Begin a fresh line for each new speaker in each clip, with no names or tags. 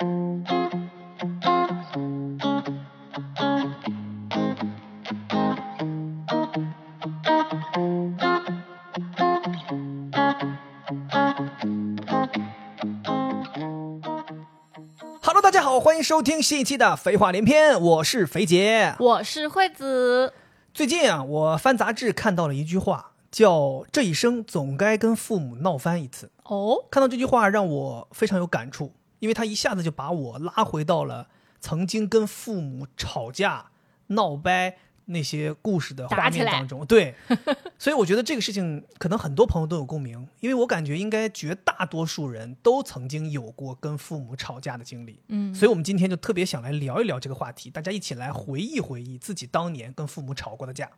Hello，大家好，欢迎收听新一期的《废话连篇》，我是肥杰。
我是惠子，
最近啊，我翻杂志看到了一句话，叫“这一生总该跟父母闹翻一次”。
哦，
看到这句话让我非常有感触，因为他一下子就把我拉回到了曾经跟父母吵架、闹掰那些故事的画面当中。对，所以我觉得这个事情可能很多朋友都有共鸣，因为我感觉应该绝大多数人都曾经有过跟父母吵架的经历。
嗯，
所以我们今天就特别想来聊一聊这个话题，大家一起来回忆回忆自己当年跟父母吵过的架。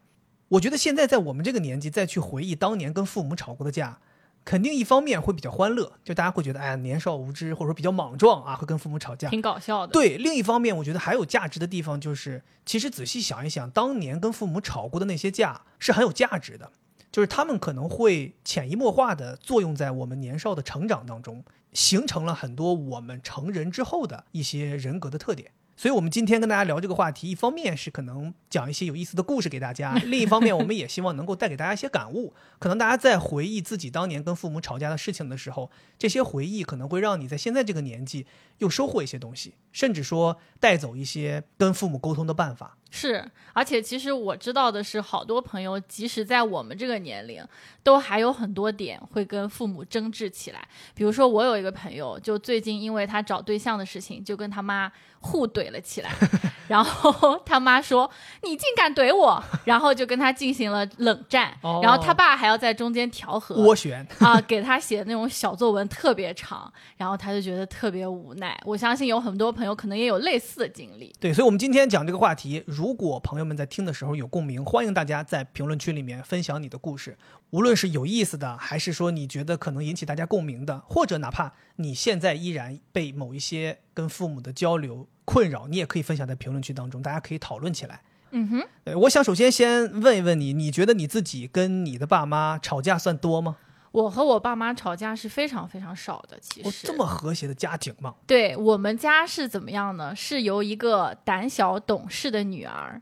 我觉得现在在我们这个年纪再去回忆当年跟父母吵过的架，肯定一方面会比较欢乐，就大家会觉得哎呀年少无知或者说比较莽撞啊，会跟父母吵架。
挺搞笑的。
对，另一方面我觉得还有价值的地方就是，其实仔细想一想，当年跟父母吵过的那些架是很有价值的，就是他们可能会潜移默化的作用在我们年少的成长当中，形成了很多我们成人之后的一些人格的特点。所以，我们今天跟大家聊这个话题，一方面是可能讲一些有意思的故事给大家，另一方面，我们也希望能够带给大家一些感悟。可能大家在回忆自己当年跟父母吵架的事情的时候，这些回忆可能会让你在现在这个年纪又收获一些东西，甚至说带走一些跟父母沟通的办法。
是，而且其实我知道的是，好多朋友即使在我们这个年龄，都还有很多点会跟父母争执起来。比如说，我有一个朋友，就最近因为他找对象的事情，就跟他妈互怼了起来。然后 他妈说：“你竟敢怼我！”然后就跟他进行了冷战。
哦
然后他爸还要在中间调和。
涡旋，
啊，给他写那种小作文特别长，然后他就觉得特别无奈。我相信有很多朋友可能也有类似的经历。
对，所以，我们今天讲这个话题，如果朋友们在听的时候有共鸣，欢迎大家在评论区里面分享你的故事，无论是有意思的，还是说你觉得可能引起大家共鸣的，或者哪怕你现在依然被某一些跟父母的交流困扰，你也可以分享在评论区当中，大家可以讨论起来。
嗯哼，
我想首先先问一问你，你觉得你自己跟你的爸妈吵架算多吗？
我和我爸妈吵架是非常非常少的，其
哦，
实。
这么和谐的家庭吗？
对我们家是怎么样呢？是由一个胆小懂事的女儿，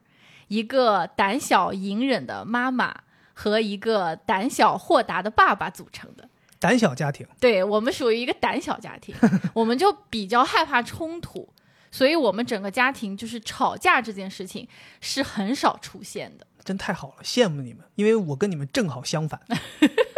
一个胆小隐忍的妈妈和一个胆小豁达的爸爸组成的。
胆小家庭，
对我们属于一个胆小家庭，我们就比较害怕冲突，所以我们整个家庭就是吵架这件事情是很少出现的。
真太好了，羡慕你们，因为我跟你们正好相反。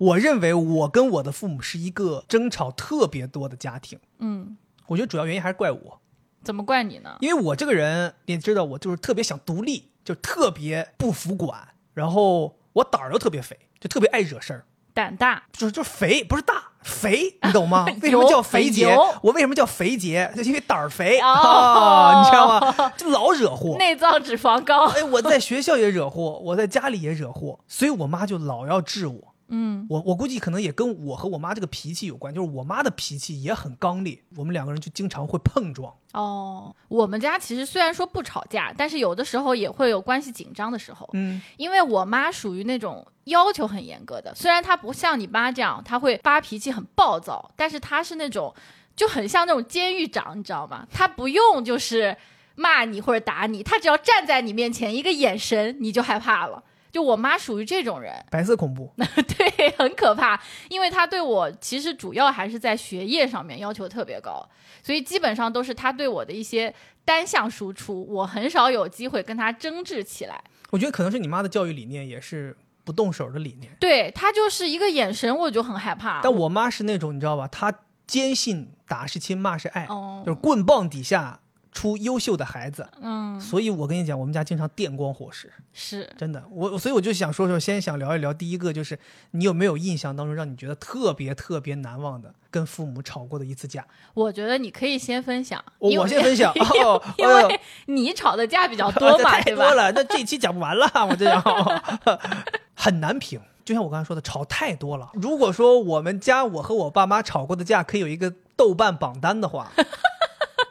我认为我跟我的父母是一个争吵特别多的家庭。
嗯，
我觉得主要原因还是怪我，
怎么怪你呢？
因为我这个人你也知道，我就是特别想独立，就特别不服管，然后我胆儿又特别肥，就特别爱惹事儿，
胆大，
就是就是肥，不是大肥，你懂吗？为什么叫肥
姐？
我为什么叫肥姐？就因为胆儿肥
哦
啊，你知道吗？就老惹祸。
内脏脂肪高。
哎，我在学校也惹祸，我在家里也惹祸，所以我妈就老要治我。
嗯，
我我估计可能也跟我和我妈这个脾气有关，就是我妈的脾气也很刚烈，我们两个人就经常会碰撞。
哦，我们家其实虽然说不吵架，但是有的时候也会有关系紧张的时候。
嗯，
因为我妈属于那种要求很严格的，虽然她不像你妈这样，她会发脾气很暴躁，但是她是那种就很像那种监狱长，你知道吗？她不用就是骂你或者打你，她只要站在你面前一个眼神，你就害怕了。就我妈属于这种人，
白色恐怖。
对，很可怕，因为她对我其实主要还是在学业上面要求特别高，所以基本上都是她对我的一些单向输出，我很少有机会跟她争执起来。
我觉得可能是你妈的教育理念也是不动手的理念，
对她就是一个眼神，我就很害怕。
但我妈是那种你知道吧，她坚信打是亲，骂是爱，
哦
就是棍棒底下出优秀的孩子。
嗯，
所以我跟你讲，我们家经常电光火石，
是
真的。我所以我就想说说，先想聊一聊第一个，就是你有没有印象当中让你觉得特别特别难忘的跟父母吵过的一次架？
我觉得你可以先分享，
我先分享 哦
因为你吵的架比较
啊
多
这
嘛，
太？多了，那这期讲不完了，我这样 很难评。就像我刚才说的，吵太多了。如果说我们家我和我爸妈吵过的架可以有一个豆瓣榜单的话，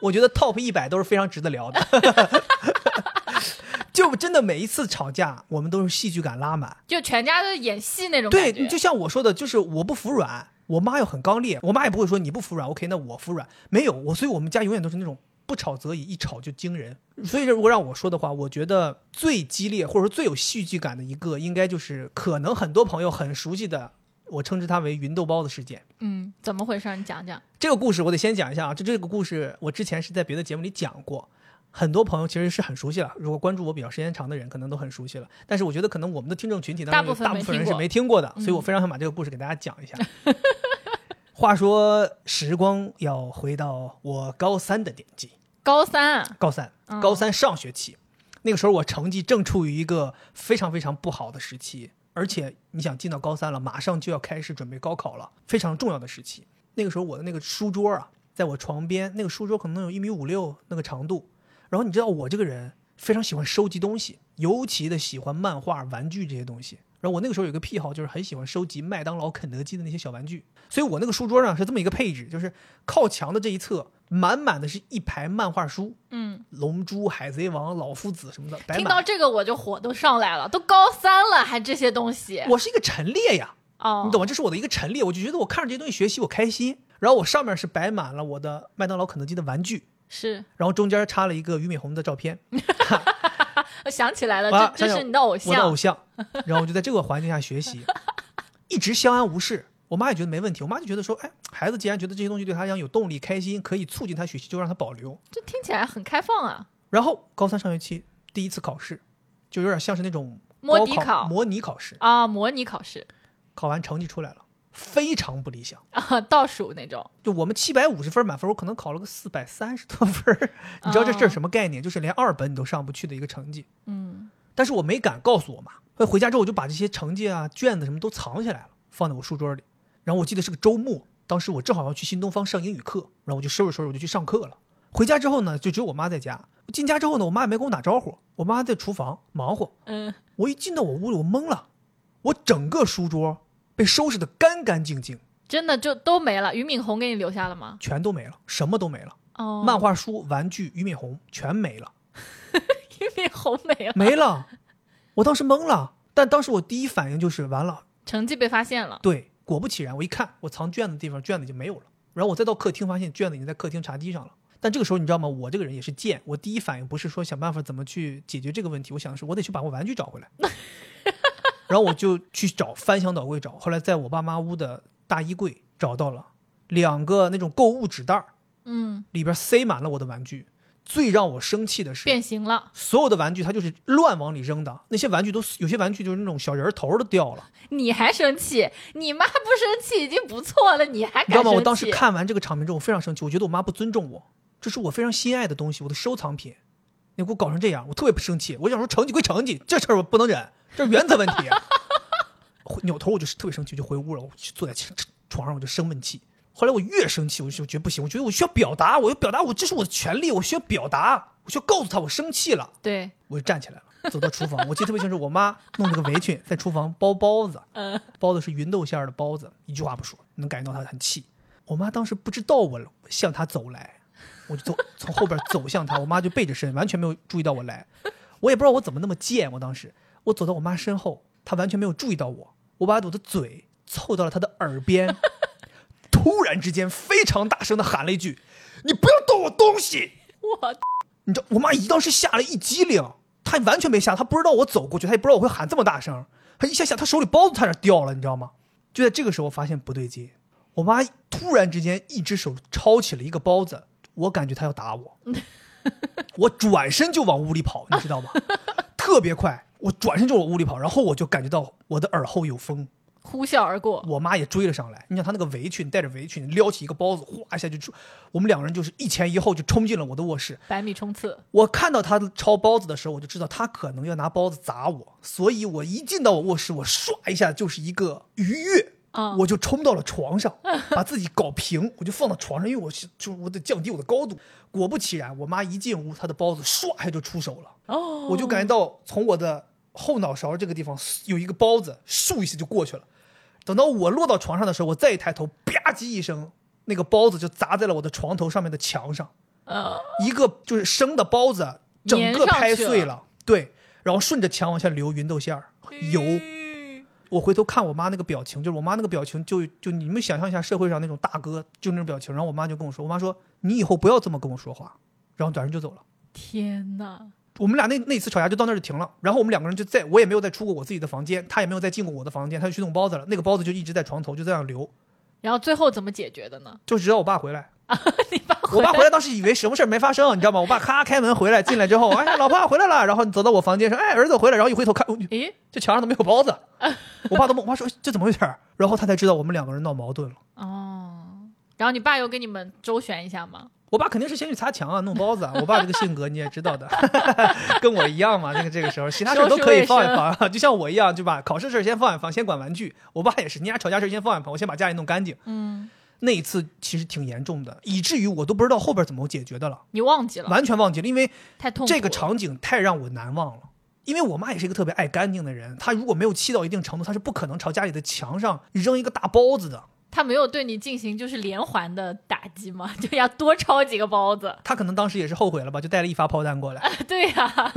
我觉得 top 一百都是非常值得聊的。就真的每一次吵架，我们都是戏剧感拉满。
就全家都演戏那种感
对，就像我说的，就是我不服软，我妈又很刚烈，我妈也不会说你不服软，OK，那我服软。没有我，所以我们家永远都是那种不吵则已，一吵就惊人。所以如果让我说的话，我觉得最激烈或者说最有戏剧感的一个，应该就是可能很多朋友很熟悉的，我称之它为芸豆包的事件。
嗯，怎么回事？你讲讲。
这个故事我得先讲一下啊，这这个故事我之前是在别的节目里讲过。很多朋友其实是很熟悉了，如果关注我比较时间长的人，可能都很熟悉了。但是我觉得可能我们的听众群体当中，大部分人是没听过的，所以我非常想把这个故事给大家讲一下。话说，时光要回到我高三的年纪，
高三，
高三，高三上学期，那个时候我成绩正处于一个非常非常不好的时期，而且你想进到高三了，马上就要开始准备高考了，非常重要的时期。那个时候我的那个书桌啊，在我床边，那个书桌可能有一米五六那个长度。然后你知道我这个人非常喜欢收集东西，尤其的喜欢漫画、玩具这些东西。然后我那个时候有个癖好，就是很喜欢收集麦当劳、肯德基的那些小玩具。所以我那个书桌上是这么一个配置，就是靠墙的这一侧满满的是一排漫画书，
嗯，
龙珠、海贼王、老夫子什么的。
听到这个我就火都上来了，都高三了还这些东西。
我是一个陈列呀，
哦，
你懂吗？这是我的一个陈列，我就觉得我看着这些东西学习我开心。然后我上面是摆满了我的麦当劳、肯德基的玩具。
是，
然后中间插了一个俞敏洪的照片，
我 想起来了，这这是你的偶像，
我的偶像。然后我就在这个环境下学习，一直相安无事。我妈也觉得没问题，我妈就觉得说，哎，孩子既然觉得这些东西对他讲有动力、开心，可以促进他学习，就让他保留。
这听起来很开放啊。
然后高三上学期第一次考试，就有点像是那种
模拟考、
模拟考试
啊，模拟考试。
考完成绩出来了。非常不理想
啊，倒数那种。
就我们七百五十分满分，我可能考了个四百三十多分你知道这是什么概念？就是连二本你都上不去的一个成绩。
嗯。
但是我没敢告诉我妈。回家之后我就把这些成绩啊、卷子什么都藏起来了，放在我书桌里。然后我记得是个周末，当时我正好要去新东方上英语课，然后我就收拾收拾我就去上课了。回家之后呢，就只有我妈在家。进家之后呢，我妈也没跟我打招呼，我妈在厨房忙活。
嗯。
我一进到我屋里，我懵了，我整个书桌。被收拾的干干净净，
真的就都没了。俞敏洪给你留下了吗？
全都没了，什么都没了。
哦，
漫画书、玩具，俞敏洪全没了。
俞敏洪没了，
没了。我当时懵了，但当时我第一反应就是完了，
成绩被发现了。
对，果不其然，我一看我藏卷子的地方，卷子已经没有了。然后我再到客厅，发现卷子已经在客厅茶几上了。但这个时候你知道吗？我这个人也是贱，我第一反应不是说想办法怎么去解决这个问题，我想的是我得去把我玩具找回来。然后我就去找，翻箱倒柜找，后来在我爸妈屋的大衣柜找到了两个那种购物纸袋
嗯，
里边塞满了我的玩具。最让我生气的是
变形了，
所有的玩具它就是乱往里扔的，那些玩具都有些玩具就是那种小人头都掉了。
你还生气？你妈不生气已经不错了，你还
你知道吗？我当时看完这个场面之后，我非常生气，我觉得我妈不尊重我，这是我非常心爱的东西，我的收藏品，你给我搞成这样，我特别不生气。我想说成绩归成绩，这事儿我不能忍。这是原则问题，扭头我就是特别生气，就回屋了。我坐在床上，我就生闷气。后来我越生气，我就觉得不行，我觉得我需要表达，我要表达，我这是我的权利，我需要表达，我需要告诉他我生气了。
对，
我就站起来了，走到厨房。我记得特别清楚，我妈弄了个围裙在厨房包包子，包的是芸豆馅的包子，一句话不说，能感觉到她很气。我妈当时不知道我向她走来，我就走从后边走向她，我妈就背着身，完全没有注意到我来。我也不知道我怎么那么贱，我当时。我走到我妈身后，她完全没有注意到我。我把我的嘴凑到了她的耳边，突然之间非常大声的喊了一句：“你不要动我东西！”
我，
你知道，我妈一当时吓了一激灵，她完全没吓，她不知道我走过去，她也不知道我会喊这么大声，她一下吓，她手里包子差点掉了，你知道吗？就在这个时候，发现不对劲，我妈突然之间一只手抄起了一个包子，我感觉她要打我，我转身就往屋里跑，你知道吗？特别快。我转身就往屋里跑，然后我就感觉到我的耳后有风
呼啸而过。
我妈也追了上来。你想她那个围裙，带着围裙撩起一个包子，哗一下就出。我们两个人就是一前一后就冲进了我的卧室，
百米冲刺。
我看到她抄包子的时候，我就知道她可能要拿包子砸我，所以我一进到我卧室，我唰一下就是一个鱼跃，我就冲到了床上，把自己搞平，我就放到床上，因为我是就我得降低我的高度。果不其然，我妈一进屋，她的包子唰一下就出手了。哦，我就感觉到从我的。后脑勺这个地方有一个包子，咻一下就过去了。等到我落到床上的时候，我再一抬头，吧唧一声，那个包子就砸在了我的床头上面的墙上。一个就是生的包子，整个拍碎了。对，然后顺着墙往下流芸豆馅儿，油，我回头看我妈那个表情，就是我妈那个表情就，就你们想象一下社会上那种大哥就那种表情。然后我妈就跟我说，我妈说你以后不要这么跟我说话，然后转身就走了。
天哪！
我们俩那那次吵架就到那儿就停了，然后我们两个人就再我也没有再出过我自己的房间，他也没有再进过我的房间，他就去弄包子了。那个包子就一直在床头就这样留，
然后最后怎么解决的呢？
就直到我爸回来。
你爸
我爸回来当时以为什么事儿没发生，你知道吗？我爸咔开门回来，进来之后，哎，老婆回来了，然后走到我房间说，哎，儿子回来，然后一回头看，哦
诶，
这墙上怎么有包子？我爸都懵，我爸说这怎么回事儿？然后他才知道我们两个人闹矛盾了。
哦，然后你爸有跟你们周旋一下吗？
我爸肯定是先去擦墙啊，弄包子啊。我爸这个性格你也知道的，跟我一样嘛。这个这个时候，其他事儿都可以放一放，就像我一样，就把考试事儿先放一放，先管玩具。我爸也是，你俩吵架事儿先放一放，我先把家里弄干净。
嗯，
那一次其实挺严重的，以至于我都不知道后边怎么解决的了，
你忘记了，
完全忘记了，因为
太痛。
这个场景太让我难忘了。因为我妈也是一个特别爱干净的人，她如果没有气到一定程度，她是不可能朝家里的墙上扔一个大包子的。
他没有对你进行就是连环的打击吗？就要多抄几个包子。
他可能当时也是后悔了吧，就带了一发炮弹过来。
对呀、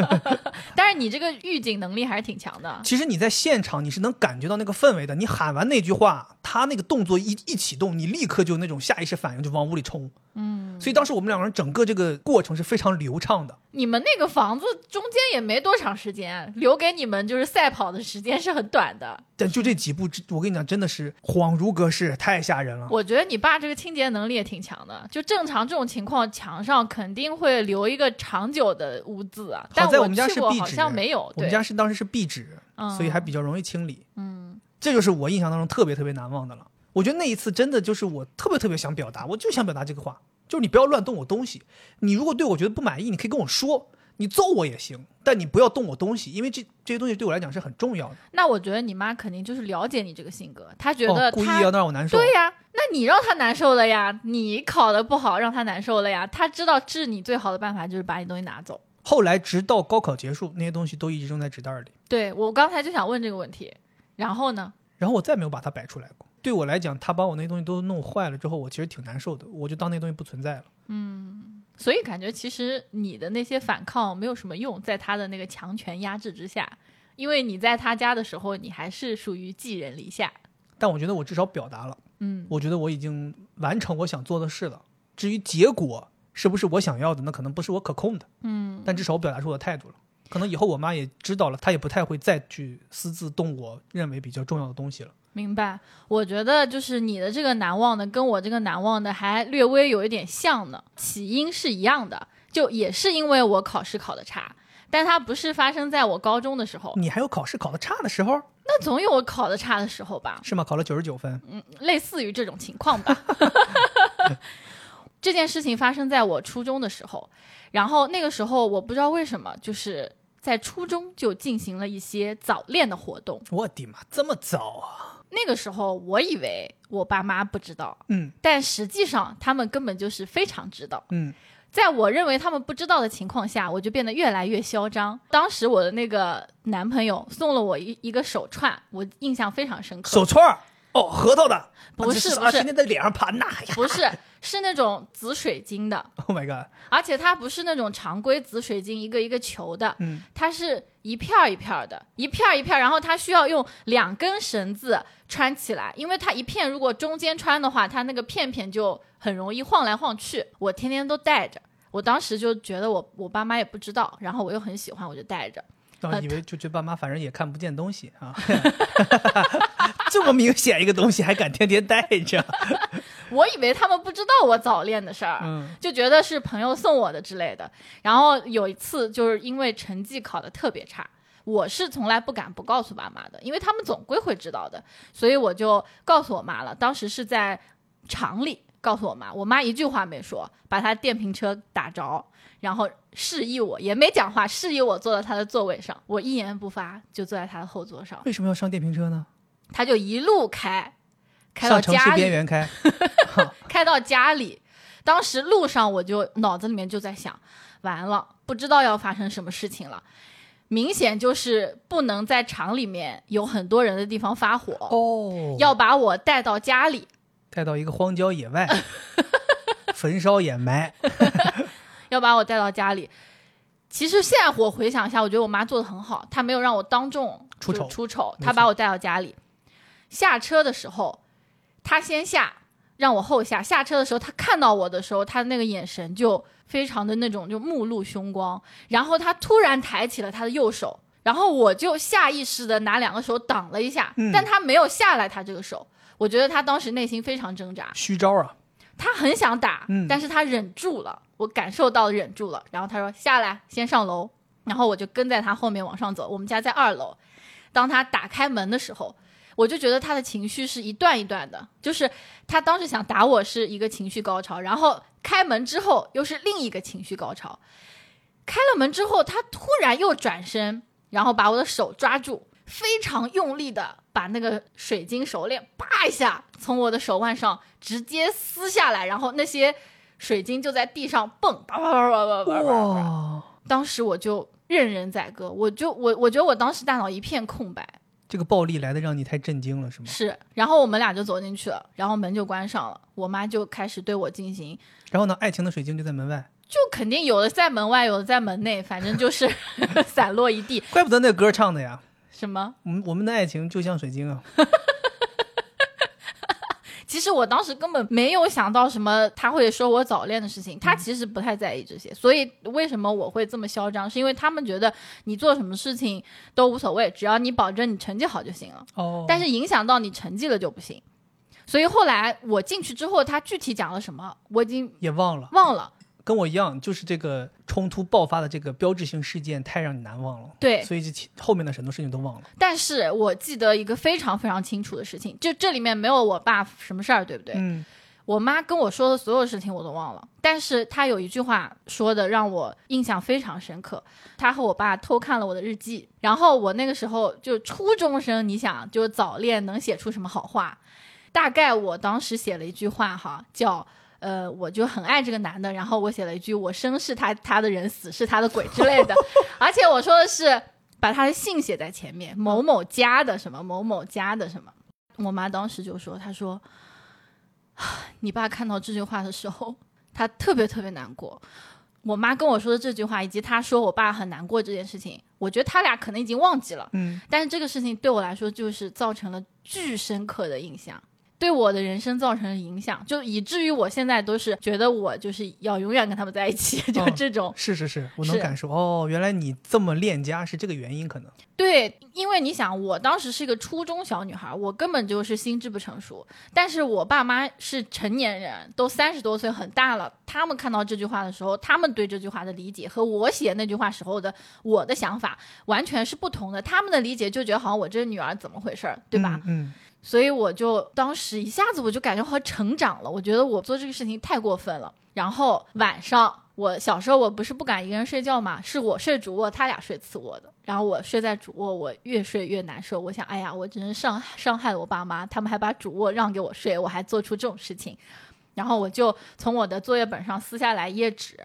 但是你这个预警能力还是挺强的。
其实你在现场你是能感觉到那个氛围的，你喊完那句话，他那个动作一一启动，你立刻就那种下意识反应就往屋里冲。
嗯，
所以当时我们两个人整个这个过程是非常流畅的。
你们那个房子中间也没多长时间，留给你们就是赛跑的时间是很短的。
但就这几步之，我跟你讲，真的是恍如隔世，太吓人了。
我觉得你爸这个清洁能力也挺强的，就正常这种情况，墙上肯定会留一个长久的污渍啊。但
在我们家是壁纸
像没有，
我们家是当时是壁纸，
嗯
所以还比较容易清理。
嗯，
这就是我印象当中特别特别难忘的了。我觉得那一次真的就是我特别特别想表达，我就想表达这个话，就是你不要乱动我东西。你如果对我觉得不满意，你可以跟我说，你揍我也行，但你不要动我东西，因为这这些东西对我来讲是很重要的。
那我觉得你妈肯定就是了解你这个性格，她觉
哦
得，她、
故意要让我难受。
对呀，那你让她难受了呀，你考的不好让她难受了呀，她知道治你最好的办法就是把你东西拿走。
后来直到高考结束，那些东西都一直扔在纸袋里，
对我刚才就想问这个问题，然后呢？
然后我再没有把它摆出来过。对我来讲，他把我那些东西都弄坏了之后，我其实挺难受的，我就当那东西不存在了。
嗯所以感觉其实你的那些反抗没有什么用，在他的那个强权压制之下，因为你在他家的时候，你还是属于寄人篱下。
但我觉得我至少表达了，
嗯，
我觉得我已经完成我想做的事了。至于结果是不是我想要的，那可能不是我可控的。
嗯，
但至少我表达出我的态度了。可能以后我妈也知道了，她也不太会再去私自动我认为比较重要的东西了。
明白。我觉得就是你的这个难忘的，跟我这个难忘的还略微有一点像呢，起因是一样的，就也是因为我考试考的差，但它不是发生在我高中的时候，
你还有考试考的差的时候
那总有我考的差的时候吧。
是吗？考了九十九分，嗯
类似于这种情况吧。这件事情发生在我初中的时候，然后那个时候我不知道为什么，就是在初中就进行了一些早恋的活动。
我的妈，这么早啊？
那个时候我以为我爸妈不知道，
嗯
但实际上他们根本就是非常知道。
嗯，
在我认为他们不知道的情况下，我就变得越来越嚣张。当时我的那个男朋友送了我一一个手串，我印象非常深刻。
手串儿哦，核桃的，
不是不是
天天在脸上盘呐。
不是，是那种紫水晶的，
Oh my god，
而且它不是那种常规紫水晶一个一个球的，
嗯，
它是一片儿一片儿的，一片儿一片儿，然后它需要用两根绳子穿起来，因为它一片如果中间穿的话，它那个片片就很容易晃来晃去。我天天都戴着，我当时就觉得我我爸妈也不知道，然后我又很喜欢，我就戴着。
以为就觉得爸妈反正也看不见东西啊 这么明显一个东西还敢天天带着，
我以为他们不知道我早恋的事儿，
嗯
就觉得是朋友送我的之类的。然后有一次，就是因为成绩考得特别差，我是从来不敢不告诉爸妈的，因为他们总归会知道的，所以我就告诉我妈了。当时是在厂里告诉我妈，我妈一句话没说，把她电瓶车打着，然后示意我，也没讲话，示意我坐到他的座位上，我一言不发，就坐在他的后座上，
为什么要上电瓶车呢？
他就一路开。开到
城市
家里，
边缘开，
开到家里，当时路上我就脑子里面就在想，完了，不知道要发生什么事情了。明显就是不能在厂里面有很多人的地方发火，
哦，
要把我带到家里，
带到一个荒郊野外，焚烧掩埋。
要把我带到家里。其实现在我回想一下，我觉得我妈做的很好，她没有让我当众
出丑
出丑，她把我带到家里，下车的时候，她先下，让我后下。下车的时候，她看到我的时候，她的那个眼神就非常的那种，就目露凶光。然后她突然抬起了她的右手，然后我就下意识的拿两个手挡了一下，
嗯
但她没有下来，她这个手，我觉得她当时内心非常挣扎。
虚招啊，
她很想打，
嗯
但是她忍住了，我感受到忍住了。然后他说下来，先上楼，然后我就跟在他后面往上走。我们家在二楼，当他打开门的时候，我就觉得他的情绪是一段一段的，就是他当时想打我是一个情绪高潮，然后开门之后又是另一个情绪高潮。开了门之后，他突然又转身，然后把我的手抓住，非常用力的把那个水晶手链啪一下从我的手腕上直接撕下来，然后那些水晶就在地上蹦
哇。
当时我就任人宰割我就我我觉得我当时大脑一片空白。
这个暴力来的让你太震惊了是吗？
是然后我们俩就走进去了然后门就关上了我妈就开始对我进行
然后呢爱情的水晶就在门外。
就肯定有的在门外有的在门内反正就是 散落一地
怪不得那歌唱的呀。
什么？
我们我们的爱情就像水晶啊
其实我当时根本没有想到什么他会说我早恋的事情，他其实不太在意这些。所以为什么我会这么嚣张，是因为他们觉得你做什么事情都无所谓，只要你保证你成绩好就行了。
哦，
但是影响到你成绩了就不行。所以后来我进去之后，他具体讲了什么，我已经
也忘了，
忘了。
跟我一样，就是这个冲突爆发的这个标志性事件太让你难忘了，
对，
所以这后面的很多事情都忘了。
但是我记得一个非常非常清楚的事情，就这里面没有我爸什么事儿，对不对？
嗯，
我妈跟我说的所有事情我都忘了，但是她有一句话说的让我印象非常深刻。她和我爸偷看了我的日记，然后我那个时候就初中生，你想就早恋能写出什么好话？大概我当时写了一句话哈，叫呃，我就很爱这个男的，然后我写了一句我生是他他的人，死是他的鬼之类的，而且我说的是把他的姓写在前面，某某家的什么某某家的什么。我妈当时就说，她说。你爸看到这句话的时候，他特别特别难过。我妈跟我说的这句话，以及她说我爸很难过这件事情，我觉得他俩可能已经忘记了。
嗯，
但是这个事情对我来说，就是造成了巨深刻的印象，对我的人生造成了影响，就以至于我现在都是觉得我就是要永远跟他们在一起，就这种。
是是是，我能感受。哦，原来你这么恋家是这个原因，可能。
对，因为你想，我当时是一个初中小女孩，我根本就是心智不成熟。但是我爸妈是成年人，都三十多岁，很大了。他们看到这句话的时候，他们对这句话的理解和我写那句话时候的我的想法完全是不同的。他们的理解就觉得好像我这女儿怎么回事儿，对吧？
嗯？嗯，
所以我就当时一下子我就感觉好成长了，我觉得我做这个事情太过分了。然后晚上我小时候我不是不敢一个人睡觉嘛，是我睡主卧，他俩睡次卧的。然后我睡在主卧，我越睡越难受。我想，哎呀，我真是伤伤害了我爸妈，他们还把主卧让给我睡，我还做出这种事情。然后我就从我的作业本上撕下来一页纸，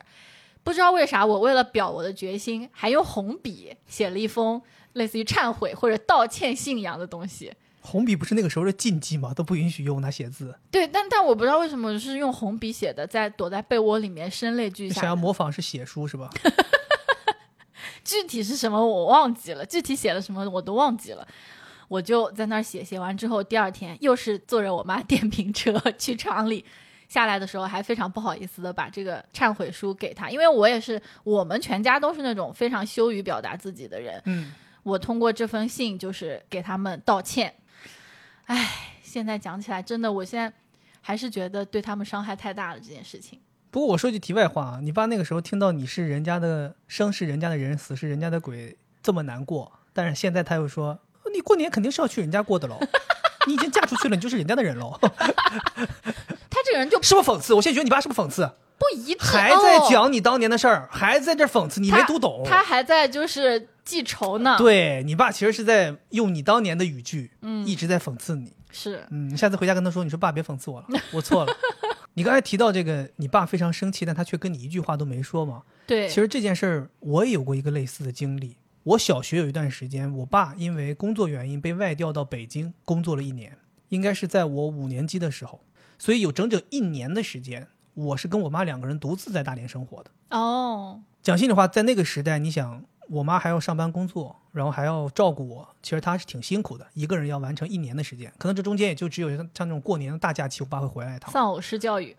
不知道为啥，我为了表我的决心，还用红笔写了一封类似于忏悔或者道歉信一样的东西。
红笔不是那个时候的禁忌吗？都不允许用它写字。
对，但但我不知道为什么是用红笔写的，在躲在被窝里面声泪俱
下想要。模仿是写书是吧？
具体是什么我忘记了，具体写了什么我都忘记了。我就在那儿写，写完之后，第二天又是坐着我妈电瓶车去厂里，下来的时候还非常不好意思的把这个忏悔书给他，因为我也是我们全家都是那种非常羞于表达自己的人，
嗯，
我通过这封信就是给他们道歉。唉，现在讲起来，真的，我现在还是觉得对他们伤害太大了这件事情。
不过我说句题外话啊，你爸那个时候听到你是人家的生是人家的人，死是人家的鬼，这么难过，但是现在他又说，你过年肯定是要去人家过的喽，你已经嫁出去了，你就是人家的人喽，
人就
是不是讽刺？我现在觉得你爸是不是讽刺？
不一致，
还在
哦
讲你当年的事儿，还在这讽刺，你没读懂。
他还在就是记仇呢。，
对你爸其实是在用你当年的语句，
嗯
一直在讽刺你。
是
嗯，你下次回家跟他说，你说爸别讽刺我了，我错了。你刚才提到这个，你爸非常生气，但他却跟你一句话都没说嘛。
对，
其实这件事儿我也有过一个类似的经历。我小学有一段时间，我爸因为工作原因被外调到北京工作了一年，应该是在我五年级的时候，所以有整整一年的时间，我是跟我妈两个人独自在大连生活的。
哦，
讲心里话，在那个时代，你想，我妈还要上班工作，然后还要照顾我，其实她是挺辛苦的，一个人要完成一年的时间，可能这中间也就只有像像这种过年的大假期，我爸会回来一趟。
丧偶式教育，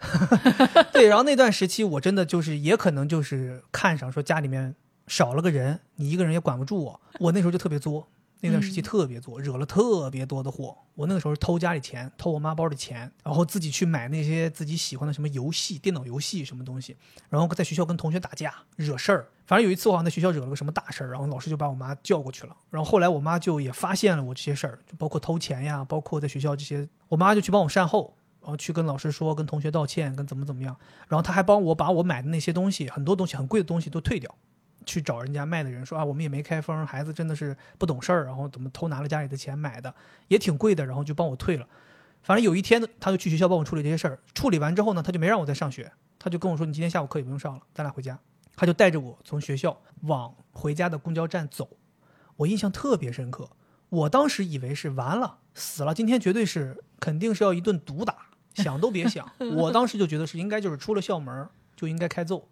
对，然后那段时期我真的就是也可能就是看上说家里面少了个人，你一个人也管不住我，我那时候就特别作。那段时期特别作，惹了特别多的祸。我那个时候偷家里钱，偷我妈包的钱，然后自己去买那些自己喜欢的什么游戏、电脑游戏什么东西，然后在学校跟同学打架、惹事儿。反正有一次我好像在学校惹了个什么大事儿，然后老师就把我妈叫过去了。然后后来我妈就也发现了我这些事儿，就包括偷钱呀，包括在学校这些，我妈就去帮我善后，然后去跟老师说、跟同学道歉、跟怎么怎么样。然后她还帮我把我买的那些东西，很多东西很贵的东西都退掉。去找人家卖的人说啊，我们也没开封，孩子真的是不懂事儿，然后怎么偷拿了家里的钱买的，也挺贵的，然后就帮我退了。反正有一天，他就去学校帮我处理这些事儿。处理完之后呢，他就没让我再上学，他就跟我说：“你今天下午课也不用上了，咱俩回家。”他就带着我从学校往回家的公交站走。我印象特别深刻，我当时以为是完了，死了，今天绝对是肯定是要一顿毒打，想都别想。我当时就觉得是应该就是出了校门就应该开揍。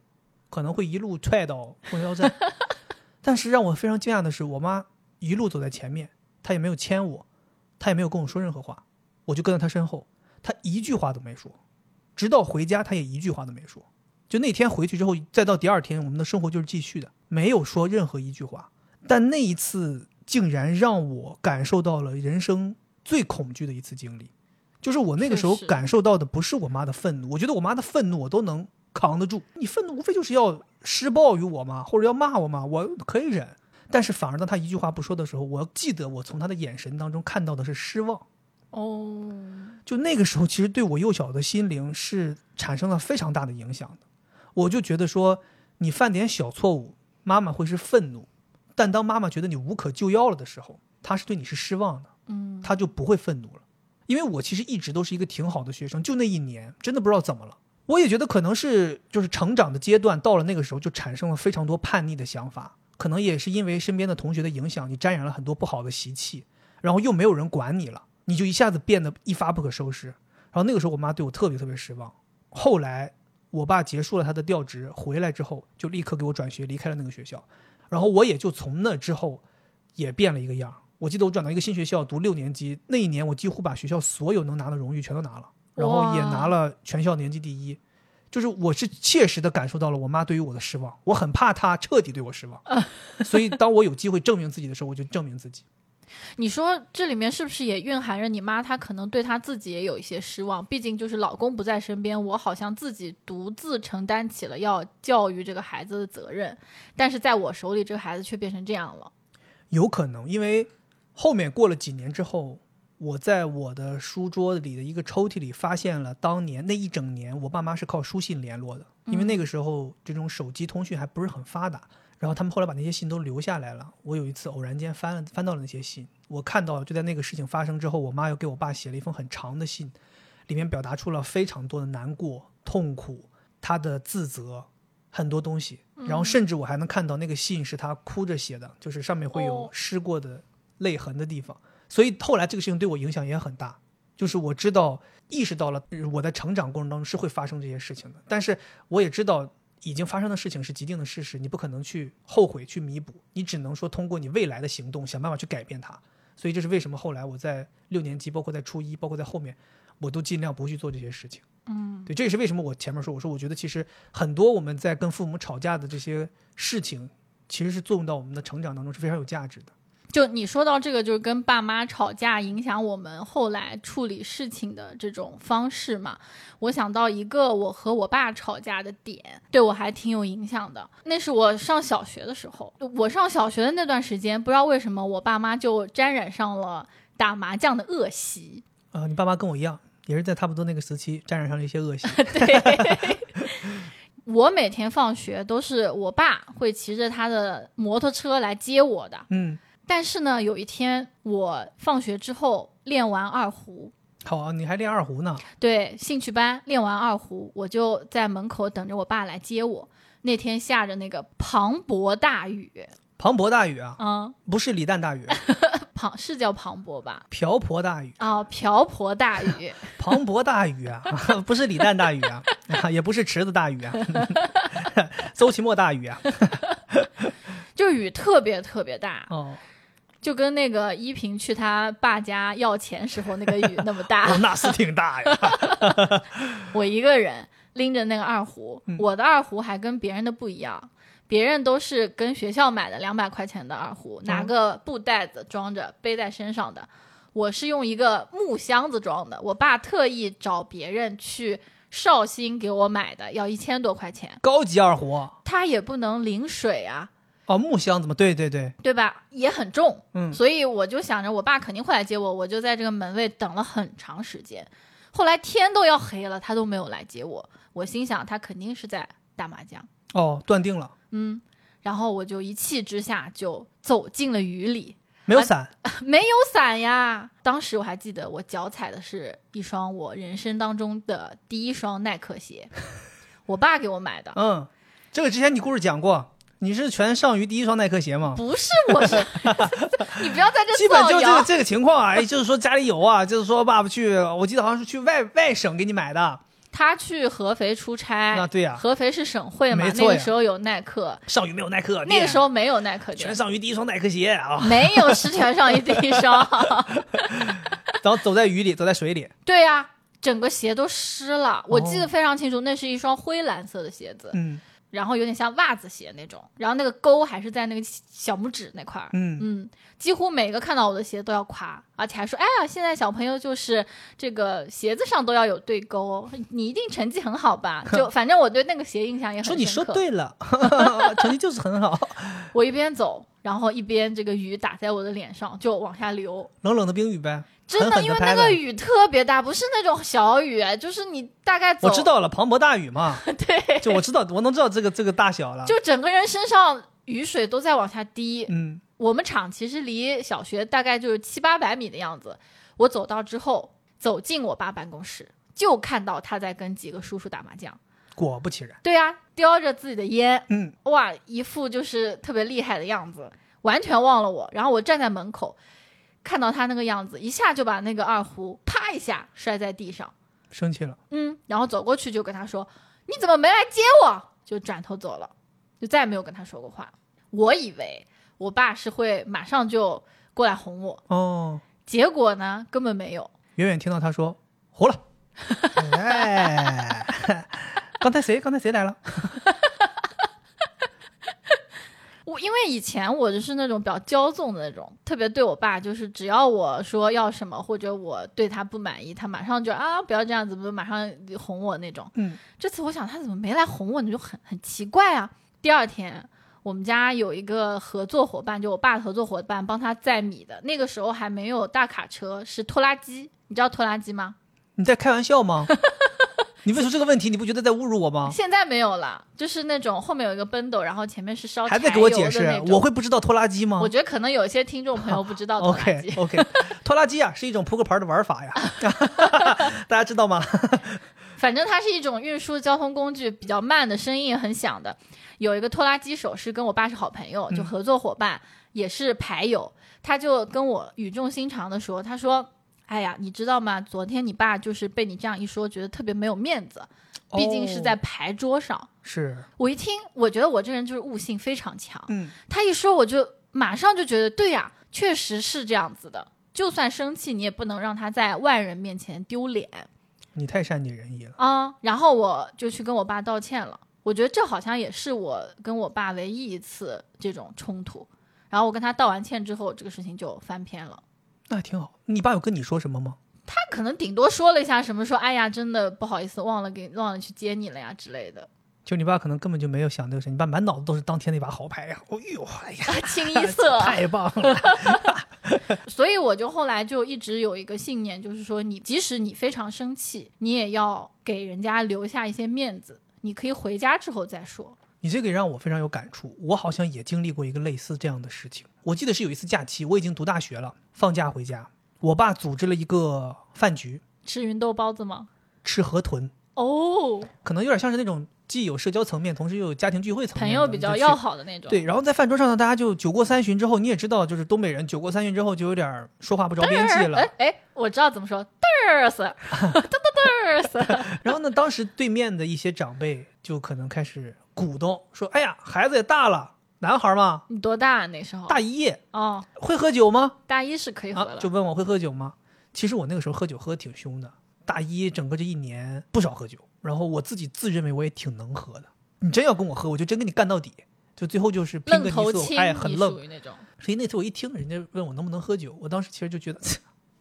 可能会一路踹到公交站，但是让我非常惊讶的是，我妈一路走在前面，她也没有牵我，她也没有跟我说任何话，我就跟在她身后，她一句话都没说，直到回家，她也一句话都没说。就那天回去之后，再到第二天，我们的生活就是继续的，没有说任何一句话。但那一次竟然让我感受到了人生最恐惧的一次经历，就是我那个时候感受到的不是我妈的愤怒，我觉得我妈的愤怒我都能。扛得住，你愤怒无非就是要施暴于我嘛，或者要骂我嘛，我可以忍。但是反而当他一句话不说的时候，我记得我从他的眼神当中看到的是失望。
哦，
就那个时候，其实对我幼小的心灵是产生了非常大的影响的。我就觉得说，你犯点小错误，妈妈会是愤怒；但当妈妈觉得你无可救药了的时候，她是对你是失望的。
嗯，
她就不会愤怒了。因为我其实一直都是一个挺好的学生，就那一年，真的不知道怎么了。我也觉得可能是就是成长的阶段到了那个时候就产生了非常多叛逆的想法，可能也是因为身边的同学的影响，你沾染了很多不好的习气，然后又没有人管你了，你就一下子变得一发不可收拾。然后那个时候我妈对我特别特别失望。后来我爸结束了他的调职回来之后，就立刻给我转学离开了那个学校，然后我也就从那之后也变了一个样。我记得我转到一个新学校读六年级那一年，我几乎把学校所有能拿的荣誉全都拿了。然后也拿了全校年级第一，就是我是切实的感受到了我妈对于我的失望，我很怕她彻底对我失望，所以当我有机会证明自己的时候，我就证明自己。
你说这里面是不是也蕴含着你妈她可能对她自己也有一些失望？毕竟就是老公不在身边，我好像自己独自承担起了要教育这个孩子的责任，但是在我手里，这个孩子却变成这样了。
有可能，因为后面过了几年之后。我在我的书桌里的一个抽屉里发现了当年那一整年我爸妈是靠书信联络的，因为那个时候这种手机通讯还不是很发达。然后他们后来把那些信都留下来了。我有一次偶然间翻了翻到了那些信，我看到就在那个事情发生之后，我妈又给我爸写了一封很长的信，里面表达出了非常多的难过、痛苦，她的自责，很多东西。然后甚至我还能看到那个信是她哭着写的，就是上面会有湿过的泪痕的地方。所以后来这个事情对我影响也很大，就是我知道意识到了我在成长过程当中是会发生这些事情的，但是我也知道已经发生的事情是既定的事实，你不可能去后悔去弥补，你只能说通过你未来的行动想办法去改变它。所以这是为什么后来我在六年级，包括在初一，包括在后面，我都尽量不去做这些事情。
嗯，
对，这也是为什么我前面说，我说我觉得其实很多我们在跟父母吵架的这些事情，其实是作用到我们的成长当中是非常有价值的。
就你说到这个，就是跟爸妈吵架影响我们后来处理事情的这种方式嘛。我想到一个我和我爸吵架的点，对我还挺有影响的。那是我上小学的时候，我上小学的那段时间，不知道为什么我爸妈就沾染上了打麻将的恶习。
啊，你爸妈跟我一样，也是在差不多那个时期沾染上了一些恶习。
对，我每天放学都是我爸会骑着他的摩托车来接我的。
嗯。
但是呢，有一天我放学之后练完二胡，
好，你还练二胡呢？
对，兴趣班练完二胡，我就在门口等着我爸来接我。那天下着那个磅礴大雨，
磅礴大雨啊？
嗯，
不是李诞大雨，
磅是叫磅礴吧？
瓢泼大雨。
啊，瓢泼大雨，
磅礴大雨啊，不是李诞大雨啊，也不是池子大雨啊，周奇墨大雨啊。
就雨特别特别大，
哦，
就跟那个依萍去他爸家要钱时候那个雨那么大。
哦那是挺大呀。
我一个人拎着那个二胡，
嗯
我的二胡还跟别人的不一样，别人都是跟学校买的两百块钱的二胡，拿个布袋子装着背在身上的。我是用一个木箱子装的，我爸特意找别人去绍兴给我买的，要一千多块钱。
高级二胡
它也不能淋水啊，
哦，木箱子嘛，对对对，
对吧？也很重，
嗯。
所以我就想着我爸肯定会来接我，我就在这个门卫等了很长时间。后来天都要黑了，他都没有来接我，我心想他肯定是在打麻将，
哦，断定了，
嗯，然后我就一气之下就走进了雨里，
没有伞，
没有伞呀。当时我还记得我脚踩的是一双我人生当中的第一双耐克鞋，我爸给我买的，
嗯，这个之前你故事讲过，你是全上鱼第一双耐克鞋吗？
不是我是，你不要在这
基本就这个。这个情况啊，哎，就是说家里有啊，就是说爸爸去，我记得好像是去外外省给你买的，
他去合肥出差，
那对呀
合肥是省会嘛，
没错呀
那个时候有耐克，
上虞没有耐克，
那个时候没有耐克，
全上虞第一双耐克鞋啊，
没有是全上虞第一双。
然后走在雨里，走在水里，
对呀、整个鞋都湿了，我记得非常清楚，那是一双灰蓝色的鞋子，
嗯
然后有点像袜子鞋那种，然后那个勾还是在那个小拇指那块儿。
嗯，
嗯，几乎每个看到我的鞋都要夸，而且还说：“哎呀，现在小朋友就是这个鞋子上都要有对勾，你一定成绩很好吧？” 就反正我对那个鞋印象也很深刻。
说你说对了，成绩就是很好，
我一边走，然后一边这个雨打在我的脸上，就往下流。
冷冷的冰雨呗，
真的，因为那个雨特别大，不是那种小雨，就是你大概走，
我知，道了，磅礴大雨嘛，
对，
就我知道，我能知道这个这个大小了，
就整个人身上雨水都在往下滴。
嗯
我们厂其实离小学大概就是七八百米的样子。我走到之后，走进我爸办公室，就看到他在跟几个叔叔打麻将。
果不其然，
对呀、叼着自己的烟，
嗯，
哇，一副就是特别厉害的样子，完全忘了我。然后我站在门口，看到他那个样子，一下就把那个二胡啪一下摔在地上，
生气了，
嗯，然后走过去就跟他说：“你怎么没来接我？”就转头走了，就再也没有跟他说过话。我以为我爸是会马上就过来哄我，
哦，
结果呢根本没有。
远远听到他说活了，哎，刚才谁刚才谁来了？
我因为以前我就是那种比较骄纵的那种，特别对我爸，就是只要我说要什么或者我对他不满意，他马上就啊不要这样子，不马上哄我那种。
嗯，
这次我想他怎么没来哄我呢？就很很奇怪啊。第二天，我们家有一个合作伙伴，就我爸的合作伙伴帮他载米的，那个时候还没有大卡车，是拖拉机。你知道拖拉机吗？
你在开玩笑吗？你问出这个问题，你不觉得在侮辱我吗？
现在没有了，就是那种后面有一个奔斗，然后前面是烧
还在给我解释我会不知道拖拉机吗
我觉得可能有一些听众朋友不知道拖拉机。
？OK OK，拖拉机啊是一种扑克牌的玩法呀，大家知道吗？
反正它是一种运输交通工具，比较慢的，声音也很响的。有一个拖拉机手是跟我爸是好朋友，就
嗯
合作伙伴，也是牌友。他就跟我语重心长的说：“他说，哎呀，你知道吗？昨天你爸就是被你这样一说，觉得特别没有面子，毕竟是在
哦
牌桌上。
是，
我一听，我觉得我这人就是悟性非常强。
嗯，
他一说，我就马上就觉得，对呀，确实是这样子的。就算生气，你也不能让他在外人面前丢脸。
你太善解人意了。
啊、然后我就去跟我爸道歉了。我觉得这好像也是我跟我爸唯一一次这种冲突。然后我跟他道完歉之后，这个事情就翻篇了。
那挺好。你爸有跟你说什么吗？
他可能顶多说了一下什么，说哎呀，真的不好意思，忘了给忘了去接你了呀之类的，
就你爸可能根本就没有想这个事，你爸满脑子都是当天那把好牌呀。哦呦，哎呀，
清一色。
太棒了。
所以我就后来就一直有一个信念，就是说你即使你非常生气，你也要给人家留下一些面子，你可以回家之后再说。
你这个也让我非常有感触，我好像也经历过一个类似这样的事情。我记得是有一次假期，我已经读大学了，放假回家，我爸组织了一个饭局，
吃芸豆包子吗？
吃河豚，
哦，
可能有点像是那种既有社交层面，同时又有家庭聚会层面，
朋友比较要好的那种。
对，然后在饭桌上呢，大家就酒过三巡之后，你也知道，就是东北人酒过三巡之后就有点说话不着边际了
哎。哎，我知道怎么说，嘚瑟，嘚嘚嘚瑟。
然后呢，当时对面的一些长辈就可能开始鼓动，说：“哎呀，孩子也大了，男孩嘛，
你多大那时候？
大一
哦，
会喝酒吗？
大一是可以喝
啊，
了。
就问我会喝酒吗？其实我那个时候喝酒喝的挺凶的，大一整个这一年不少喝酒，然后我自己自认为我也挺能喝的。你真要跟我喝，我就真跟你干到底，就最后就是拼
愣
个你死哎，很
你
愣。所以那次我一听人家问我能不能喝酒，我当时其实就觉得，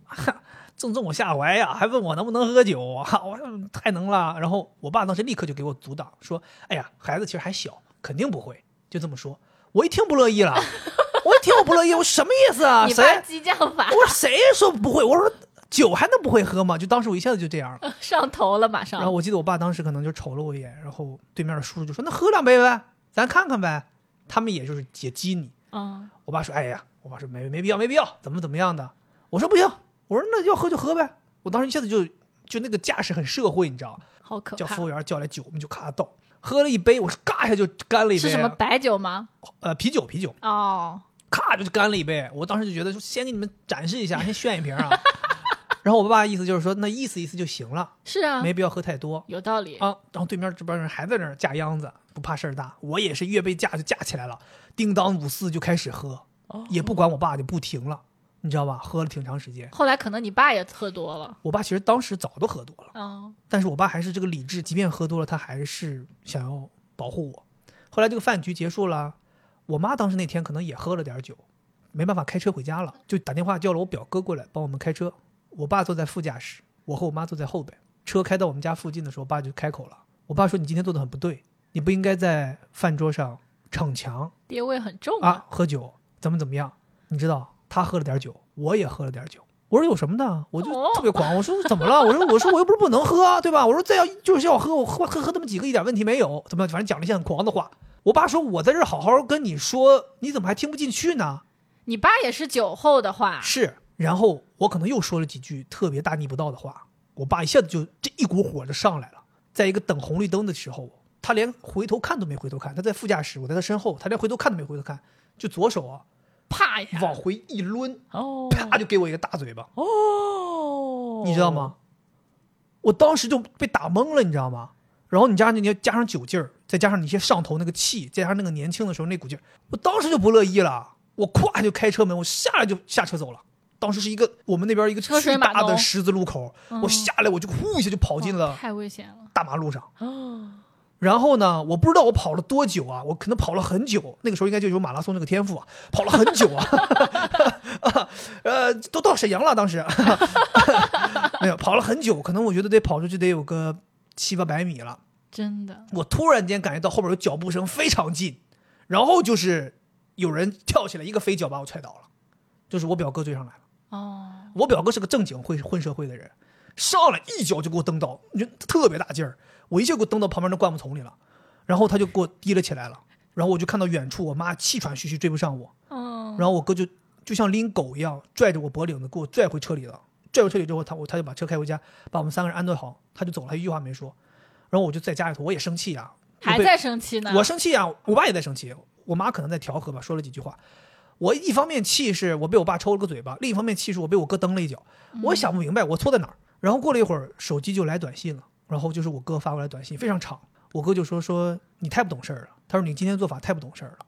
哈，正中我下怀呀，还问我能不能喝酒啊，我说太能了。然后我爸当时立刻就给我阻挡，说，哎呀，孩子其实还小，肯定不会，就这么说。我一听不乐意了，我一听我不乐意，我什么意思啊？谁？
激将法
我说谁说不会？我说酒还能不会喝吗？就当时我一下子就这样了。
上头了，马上。
然后我记得我爸当时可能就瞅了我一眼，然后对面的叔叔就说：“那喝两杯呗，咱看看呗。”他们也就是也激你。
嗯，
我爸说：“哎呀，我爸说没没必要，没必要，怎么怎么样的。”我说：“不行，我说那要喝就喝呗。”我当时一下子就就那个架势很社会，你知道吗？
好可怕
叫服。务员叫来酒，我们就咔倒，喝了一杯，我说嘎一下就干了一杯。
是什么？白酒吗？
呃，啤酒，啤酒，
哦，
咔就干了一杯。我当时就觉得说，先给你们展示一下，先炫一瓶啊。然后我爸意思就是说，那意思意思就行了，
是啊，
没必要喝太多。
有道理。
啊，然后对面这帮人还在那儿架秧子，不怕事儿大。我也是越被架就架起来了，叮当五四就开始喝，
哦
也不管我爸就不停了，你知道吧？喝了挺长时间。
后来可能你爸也喝多了。
我爸其实当时早都喝多了，
嗯，
但是我爸还是这个理智，即便喝多了，他还是想要保护我。后来这个饭局结束了，我妈当时那天可能也喝了点酒，没办法开车回家了，就打电话叫了我表哥过来帮我们开车。我爸坐在副驾驶，我和我妈坐在后边。车开到我们家附近的时候，我爸就开口了。我爸说：“你今天做的很不对，你不应该在饭桌上逞强
爹味很重
啊，喝酒怎么怎么样？你知道他喝了点酒，我也喝了点酒。我说有什么的？我就
哦
特别狂。我说怎么了？我说我说我又不是不能喝啊，对吧？我说再要就是要喝，我喝喝喝那么几个一点问题没有。怎么反正讲了一些很狂的话。我爸说我在这儿好好跟你说，你怎么还听不进去呢？
你爸也是酒后的话，
是，然后我可能又说了几句特别大逆不道的话，我爸一下子就这一股火就上来了。在一个等红绿灯的时候，他连回头看都没回头看，他在副驾驶，我在他身后，他连回头看都没回头看，就左手啊
啪。
往回一抡，
哦
啪就给我一个大嘴巴，
哦，
你知道？吗？我当时就被打懵了，你知道吗？然后你加上你要加上酒劲儿，再加上你一些上头那个气，再加上那个年轻的时候那股劲儿，我当时就不乐意了。我咵就开车门，我下来就下车走了。当时是一个我们那边一个巨大的十字路口，
嗯
我下来我就呼一下就跑进了
哦太危险了。
大马路上。
哦，
然后呢，我不知道我跑了多久啊，我可能跑了很久。那个时候应该就有马拉松这个天赋啊，跑了很久啊，啊 呃，都到沈阳了，当时 没有跑了很久，可能我觉得得跑出去得有个七八百米了。
真的。
我突然间感觉到后边有脚步声非常近，然后就是有人跳起来一个飞脚把我踹倒了，就是我表哥追上来了。
哦，
我表哥是个正经会混社会的人，上来一脚就给我蹬倒，你就特别大劲儿，我一下给我蹬到旁边的灌木丛里了，然后他就给我提了起来了，然后我就看到远处我妈气喘吁吁追不上我，
嗯，
然后我哥就就像拎狗一样拽着我脖领子给我拽回车里了，拽回车里之后他我他就把车开回家，把我们三个人安顿好，他就走了，他一句话没说，然后我就在家里头我也生气啊，
还在生气呢。
我生气啊，我爸也在生气，我妈可能在调和吧，说了几句话。我一方面气是我被我爸抽了个嘴巴，另一方面气是我被我哥蹬了一脚。我想不明白我错在哪儿。然后过了一会儿，手机就来短信了，然后就是我哥发过来短信，非常长。我哥就说说你太不懂事儿了，他说你今天做法太不懂事儿了。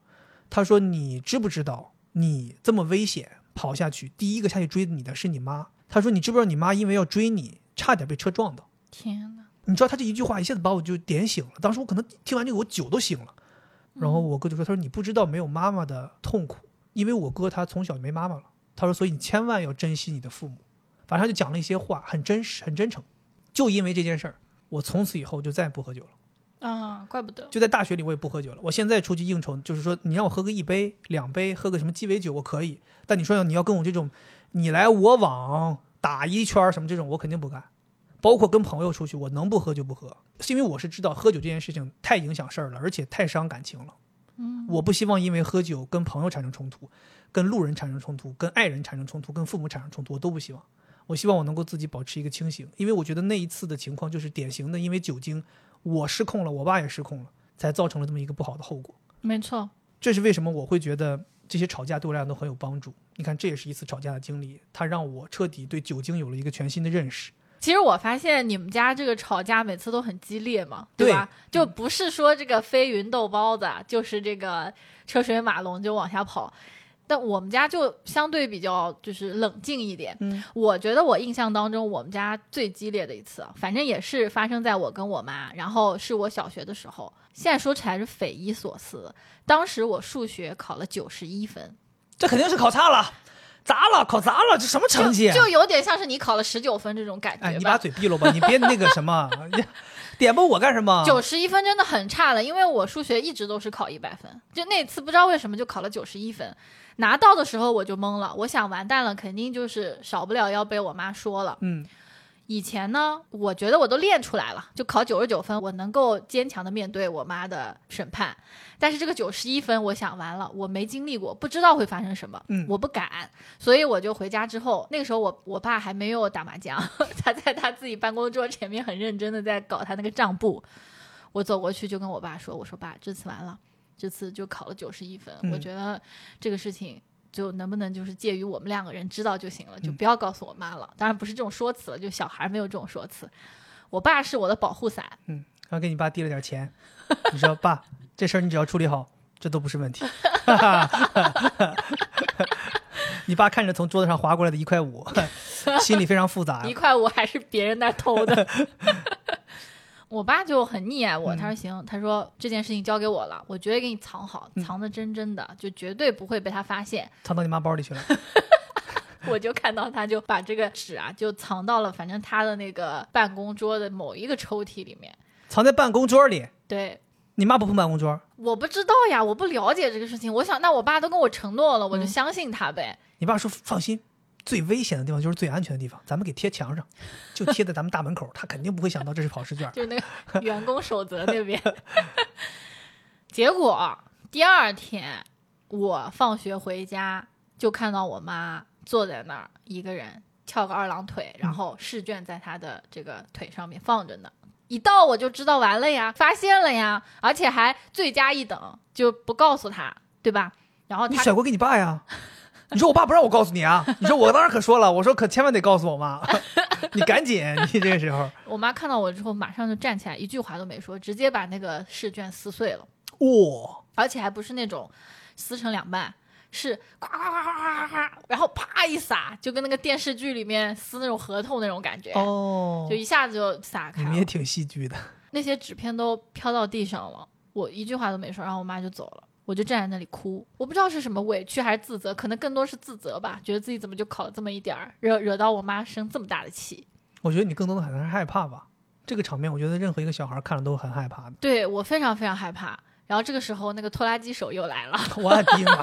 他说你知不知道你这么危险跑下去，第一个下去追你的是你妈。他说你知不知道你妈因为要追你，差点被车撞到。
天哪，
你知道他这一句话一下子把我就点醒了。当时我可能听完这个，我酒都醒了。然后我哥就说：“他说你不知道没有妈妈的痛苦，因为我哥他从小就没妈妈了。他说，所以你千万要珍惜你的父母。反正他就讲了一些话，很真实，很真诚。就因为这件事儿，我从此以后就再也不喝酒了。
啊，怪不得。
就在大学里，我也不喝酒了。我现在出去应酬，就是说你让我喝个一杯、两杯，喝个什么鸡尾酒，我可以。但你说你要跟我这种你来我往打一圈儿什么这种，我肯定不干。包括跟朋友出去，我能不喝就不喝，是因为我是知道喝酒这件事情太影响事儿了，而且太伤感情了。
嗯，
我不希望因为喝酒跟朋友产生冲突，跟路人产生冲突，跟爱人产生冲突，跟父母产生冲突，我都不希望。我希望我能够自己保持一个清醒，因为我觉得那一次的情况就是典型的，因为酒精，我失控了，我爸也失控了，才造成了这么一个不好的后果。
没错。
这是为什么我会觉得这些吵架对我来讲都很有帮助。你看，这也是一次吵架的经历，它让我彻底对酒精有了一个全新的认识。
其实我发现你们家这个吵架每次都很激烈嘛，
对
吧？就不是说这个飞云豆包子，就是这个车水马龙就往下跑。但我们家就相对比较就是冷静一点。
嗯，
我觉得我印象当中，我们家最激烈的一次，反正也是发生在我跟我妈，然后是我小学的时候。现在说起来是匪夷所思，当时我数学考了九十一分，
这肯定是考差了，砸了，考砸了，这什么成绩？啊
就有点像是你考了十九分这种感觉。
哎，你把嘴闭了吧，你别那个什么，你点拨我干什么？
九十一分真的很差了，因为我数学一直都是考一百分，就那次不知道为什么就考了九十一分，拿到的时候我就懵了，我想完蛋了，肯定就是少不了要被我妈说了。
嗯，
以前呢，我觉得我都练出来了，就考九十九分，我能够坚强的面对我妈的审判。但是这个九十一分，我想完了，我没经历过，不知道会发生什么，
嗯
我不敢，所以我就回家之后，那个时候我我爸还没有打麻将，他在他自己办公桌前面很认真的在搞他那个账簿。我走过去就跟我爸说：“我说爸，这次完了，这次就考了九十一分，
嗯
我觉得这个事情。”就能不能就是介于我们两个人知道就行了，就
嗯
不要告诉我妈了。当然不是这种说辞了，就小孩没有这种说辞。我爸是我的保护伞，
嗯，刚给你爸递了点钱，你说爸，这事儿你只要处理好，这都不是问题。你爸看着从桌子上划过来的一块五，心里非常复杂
一。块五还是别人那儿偷的。我爸就很溺爱我，
嗯
他说行，他说这件事情交给我了，我绝对给你藏好，
嗯
藏的真真的，就绝对不会被他发现。
藏到你妈包里去了。
我就看到他就把这个纸啊，就藏到了反正他的那个办公桌的某一个抽屉里面。
藏在办公桌里。
对，
你妈不碰办公桌，
我不知道呀，我不了解这个事情。我想，那我爸都跟我承诺了，我就
嗯
相信他呗。
你爸说放心，最危险的地方就是最安全的地方，咱们给贴墙上，就贴在咱们大门口，他肯定不会想到这是考试卷。
就是那个 员工守则那边。结果第二天我放学回家，就看到我妈坐在那儿一个人翘个二郎腿，然后试卷在她的这个腿上面放着呢。一到我就知道完了呀，发现了呀，而且还罪加一等，就不告诉他，对吧？然后他
你甩锅给你爸呀？你说我爸不让我告诉你啊？你说我当然可说了，我说可千万得告诉我妈，你赶紧，你这个时候，
我妈看到我之后，马上就站起来，一句话都没说，直接把那个试卷撕碎了。
哇、
而且还不是那种撕成两半，是咵咵咵咵咵咵，然后啪一撒，就跟那个电视剧里面撕那种合同那种感觉，
哦
就，一下子就撒开了，
你们也挺戏剧的。
那些纸片都飘到地上了，我一句话都没说，然后我妈就走了。我就站在那里哭，我不知道是什么委屈还是自责，可能更多是自责吧，觉得自己怎么就考了这么一点儿，惹惹到我妈生这么大的气。
我觉得你更多的可能是害怕吧。这个场面，我觉得任何一个小孩看了都很害怕的。
对我非常非常害怕。然后这个时候，那个拖拉机手又来了。
我的妈！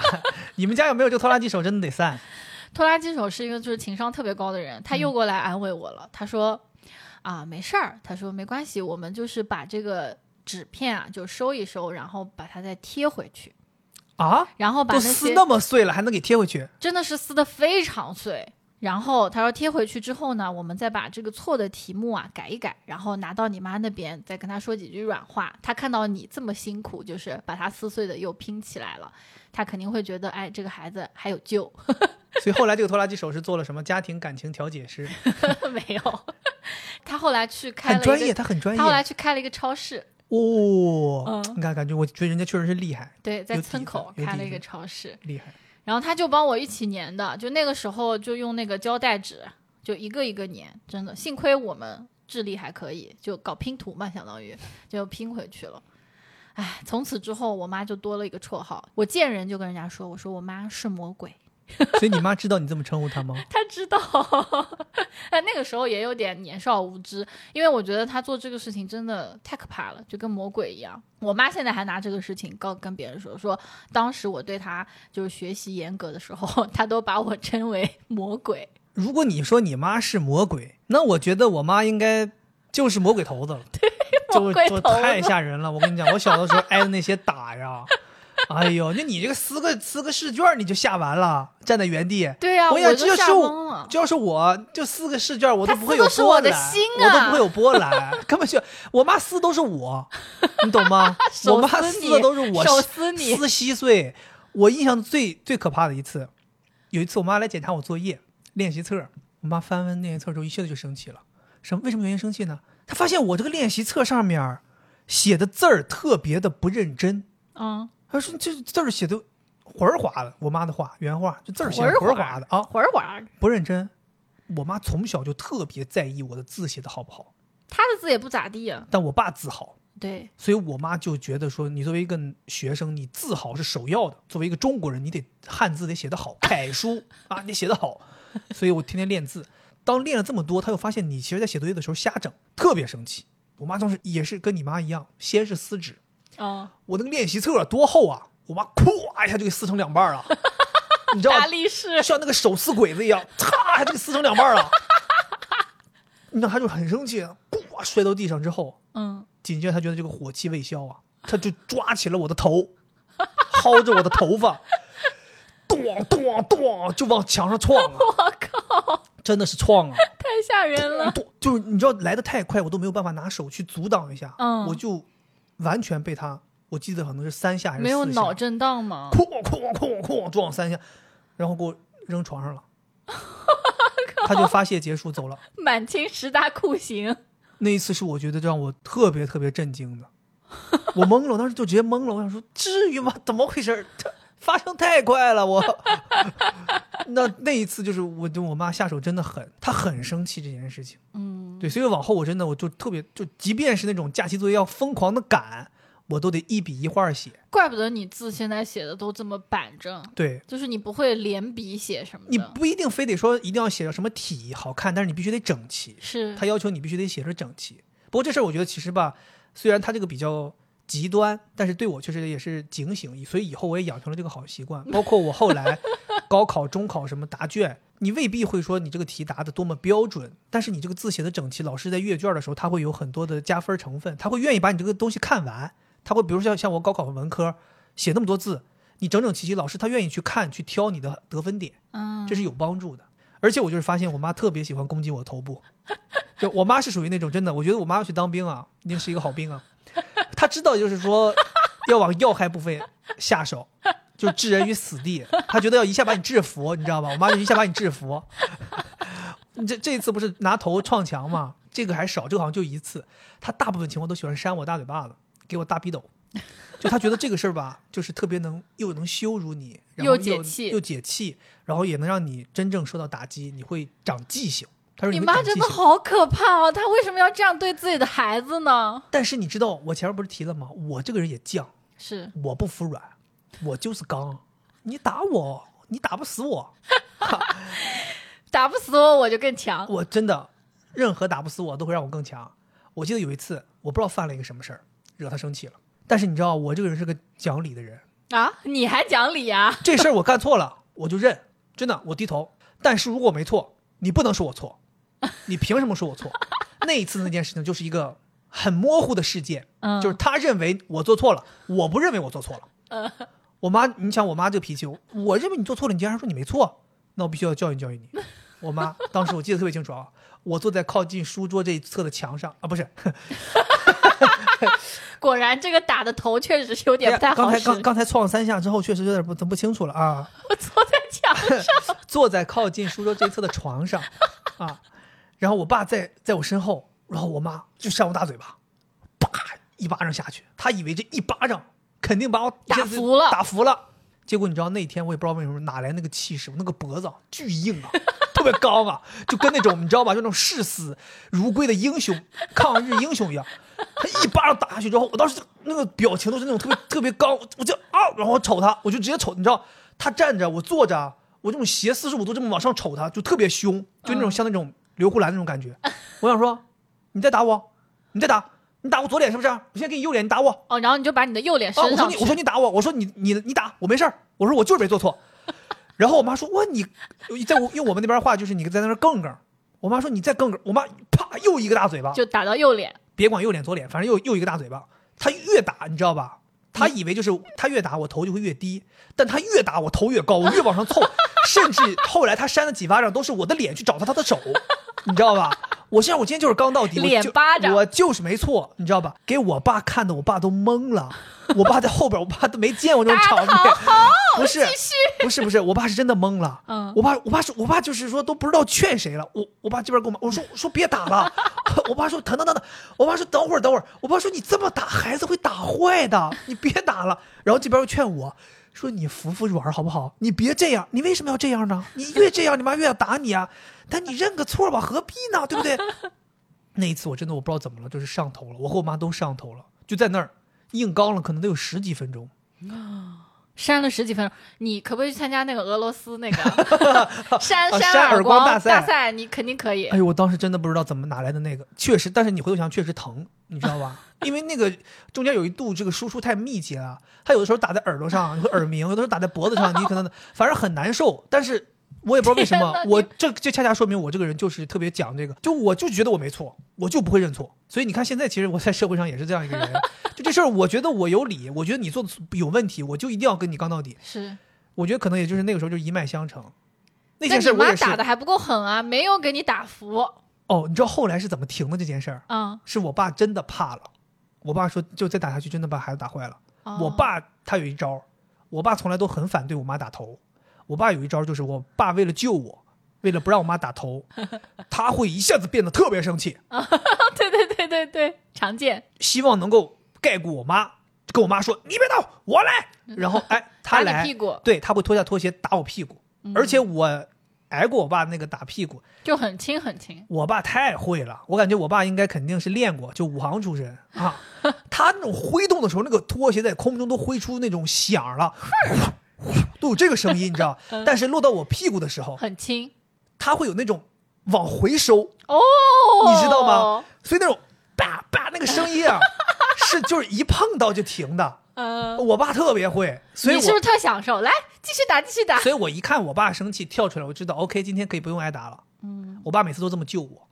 你们家有没有这个拖拉机手？真的得散。
拖拉机手是一个就是情商特别高的人，他又过来安慰我了。他说：“啊，没事儿。”他说：“没关系，我们就是把这个纸片啊，就收一收，然后把它再贴回去，
啊，
然后把那
都撕那么碎了，还能给贴回去？
真的是撕的非常碎。”然后他说贴回去之后呢，我们再把这个错的题目啊改一改，然后拿到你妈那边，再跟她说几句软话。她看到你这么辛苦，就是把它撕碎的又拼起来了，她肯定会觉得，哎，这个孩子还有救。
所以后来这个拖拉机手是做了什么家庭感情调解师？
没有，他后来去开了
很专业，他很专业。
他后来去开了一个超市，
哦，
嗯
你看，感觉我觉得人家确实是厉害，
对，在村口开了一个超市，
厉害。
然后他就帮我一起粘的，就那个时候就用那个胶带纸，就一个一个粘，真的，幸亏我们智力还可以，就搞拼图嘛，相当于就拼回去了。哎，从此之后，我妈就多了一个绰号，我见人就跟人家说，我说我妈是魔鬼。
所以你妈知道你这么称呼她吗？
她知道，但 那个时候也有点年少无知，因为我觉得她做这个事情真的太可怕了，就跟魔鬼一样。我妈现在还拿这个事情告跟别人说，说当时我对她就是学习严格的时候，她都把我称为魔鬼。
如果你说你妈是魔鬼，那我觉得我妈应该就是魔鬼头子了，就就
魔鬼头子
太吓人了。我跟你讲，我小的时候挨的那些打呀，哎呦，那你这个撕个撕个试卷你就吓完了，站在原地。
对呀、
我想
我就吓
这要是我
懵了。
就要是我就撕个试卷，我都不会有波澜，我都
啊
不会有波澜，根本就我妈撕都是我，你懂吗？我妈
撕
的都是我
手撕你
撕稀碎。我印象最最可怕的一次，有一次我妈来检查我作业练习册，我妈翻完练习册之后，一下子就生气了，什么？为什么原因生气呢？她发现我这个练习册上面写的字儿特别的不认真。
嗯，
他说这字儿写的魂儿滑的，我妈的话原话，这字儿写的魂儿滑的啊，
魂儿滑，
不认真。我妈从小就特别在意我的字写的好不好，
她的字也不咋地啊。
但我爸字好，
对，
所以我妈就觉得说，你作为一个学生，你字好是首要的。作为一个中国人，你得汉字得写得好，楷书啊，你写得好。所以我天天练字。当练了这么多，他又发现你其实在写作业的时候瞎整，特别生气。我妈当时也是跟你妈一样，先是撕纸，
嗯，
我那个练习册多厚啊，我妈咵一下就给撕成两半了，你知道
大
吗？
力士，
像那个手撕鬼子一样，嚓，还就给撕成两半了。你知道他就很生气，咵摔到地上之后，
嗯，
紧接着他觉得这个火气未消啊，他就抓起了我的头，薅着我的头发，咚咚咚就往墙上撞啊！
我靠，
真的是撞啊！
太吓人了。
就是你知道来的太快，我都没有办法拿手去阻挡一下，
嗯
我就完全被他，我记得可能是三下还是
没有脑震荡吗？
哐哐哐哐撞三下，然后给我扔床上了，他就发泄结束走了。
满清十大酷刑。
那一次是我觉得让我特别特别震惊的，我懵了，我当时就直接懵了，我想说至于吗？怎么回事儿？这 发生太快了，我。那那一次就是我对我妈下手真的狠，她很生气这件事情。
嗯，
对，所以往后我真的我就特别就，即便是那种假期作业要疯狂的赶，我都得一笔一画写。
怪不得你字现在写的都这么板正，
对
就是你不会连笔写什么的。
你不一定非得说一定要写到什么体好看，但是你必须得整齐。
是
他要求你必须得写着整齐。不过这事儿我觉得其实吧，虽然他这个比较极端，但是对我确实也是警醒，所以以后我也养成了这个好习惯。包括我后来 高考、中考什么答卷，你未必会说你这个题答的多么标准，但是你这个字写的整齐，老师在阅卷的时候他会有很多的加分成分，他会愿意把你这个东西看完。他会比如说像像我高考文科写那么多字，你整整齐齐，老师他愿意去看去挑你的得分点。
嗯，
这是有帮助的。而且我就是发现我妈特别喜欢攻击我头部，就我妈是属于那种真的，我觉得我妈要去当兵啊，一定是一个好兵啊。她知道就是说要往要害部分下手，就置人于死地。他觉得要一下把你制服，你知道吧？我妈就一下把你制服。这这一次不是拿头撞墙吗？这个还少，这个好像就一次。他大部分情况都喜欢扇我大嘴巴子，给我大逼斗。就他觉得这个事儿吧，就是特别能又能羞辱你，然后
又解气
又解气，然后也能让你真正受到打击，你会长记性。她说
你妈真的。好可怕哦！她为什么要这样对自己的孩子呢？
但是你知道，我前面不是提了吗？我这个人也犟，
是
我不服软，我就是刚。你打我，你打不死我，
打不死我，我就更强。
我真的任何打不死我都会让我更强。我记得有一次，我不知道犯了一个什么事儿，惹他生气了。但是你知道，我这个人是个讲理的人，
啊，你还讲理啊？
这事儿我干错了，我就认，真的，我低头。但是如果我没错，你不能说我错，你凭什么说我错？那一次那件事情就是一个很模糊的事件，
嗯
就是他认为我做错了，我不认为我做错了。我妈，你想我妈这个脾气，我我认为你做错了，你竟然说你没错，那我必须要教育教育你。我妈当时我记得特别清楚啊，我坐在靠近书桌这一侧的墙上啊，不是，
果然这个打的头确实是有点不太好使。
刚才刚刚才撞了三下之后，确实有点不不清楚了啊。
我坐在墙上，
坐在靠近书桌这一侧的床上，啊，然后我爸在在我身后，然后我妈就扇我大嘴巴，啪一巴掌下去，他以为这一巴掌肯定把我
打服了
打服了。结果你知道那天我也不知道为什么哪来那个气势，我那个脖子啊巨硬啊，特别刚啊，就跟那种你知道吧，就那种视死如归的英雄、抗日英雄一样。他一巴掌打下去之后，我当时那个表情都是那种特别特别刚，我就啊，然后我瞅他，我就直接瞅，你知道，他站着，我坐着，我这种斜四十五度这么往上瞅他，就特别凶，就那种像那种刘胡兰那种感觉。我想说，你再打我，你再打，你打我左脸是不是？我现在给你右脸，你打我。
哦，然后你就把你的右脸
啊！我说你。我说你打我，我说你你你打我没事儿，我说我就是没做错。然后我妈说哇你，在我用我们那边话就是你在那儿更更。我妈说你再更更，我妈啪又一个大嘴巴，
就打到右脸，
别管右脸左脸，反正又又一个大嘴巴。他越打你知道吧？他以为就是他越打我头就会越低，但他越打我头越高，我越往上凑，甚至后来他扇了几巴掌都是我的脸去找他他的手，你知道吧？我现在我今天就是刚到底，我
脸
就
巴掌
我就是没错，你知道吧？给我爸看的，我爸都懵了。我爸在后边，我爸都没见过这种场面。不是，不是，不是，我爸是真的懵了。
嗯
我爸，我爸说，我爸就是说都不知道劝谁了。我我爸这边跟我妈，我说我说别打了。我爸说疼疼疼疼。我爸说等会儿等会儿。我爸说你这么打孩子会打坏的，你别打了。然后这边又劝我说你服服软好不好？你别这样，你为什么要这样呢？你越这样，你妈越要打你啊。但你认个错吧，何必呢？对不对？那一次我真的我不知道怎么了，就是上头了。我和我妈都上头了，就在那儿硬刚了，可能得有十几分钟。
扇了十几分钟，你可不可以去参加那个俄罗斯那个 扇
啊
扇
扇耳光
光
大赛大
赛？你肯定可以
哎。呦，我当时真的不知道怎么哪来的那个，确实，但是你回头想，确实疼，你知道吧？因为那个中间有一度这个输出太密集了，它有的时候打在耳朵上，有耳鸣，有的时候打在脖子上，你可能 反正很难受。但是我也不知道为什么我这这恰恰说明我这个人就是特别讲这个，就我就觉得我没错，我就不会认错。所以你看，现在其实我在社会上也是这样一个人，就这事儿，我觉得我有理，我觉得你做的有问题，我就一定要跟你刚到底。
是，
我觉得可能也就是那个时候就一脉相承。那件事儿我也是
打的还不够狠啊，没有给你打服。
哦，你知道后来是怎么停的这件事儿？
嗯，
是我爸真的怕了，我爸说就再打下去真的把孩子打坏了。
哦
我爸他有一招，我爸从来都很反对我妈打头。我爸有一招就是我爸为了救我，为了不让我妈打头，他会一下子变得特别生气，
对对对对对，常见。
希望能够盖过我妈，跟我妈说你别动，我来。然后哎，他来，
屁股
对他会脱下拖鞋打我屁股，而且我挨过我爸那个打屁股，
就很轻很轻。
我爸太会了，我感觉我爸应该肯定是练过，就武行出身啊。他那种挥动的时候，那个拖鞋在空中都挥出那种响了，都有这个声音，你知道？但是落到我屁股的时候，
很轻
他会有那种往回收，
哦，
你知道吗？？所以那种叭叭那个声音啊，是就是一碰到就停的。
呃，
我爸特别会，所以我
你是不是特享受？来，继续打，继续打。
所以我一看我爸生气跳出来，我知道 OK，今天可以不用挨打了。
嗯，
我爸每次都这么救我。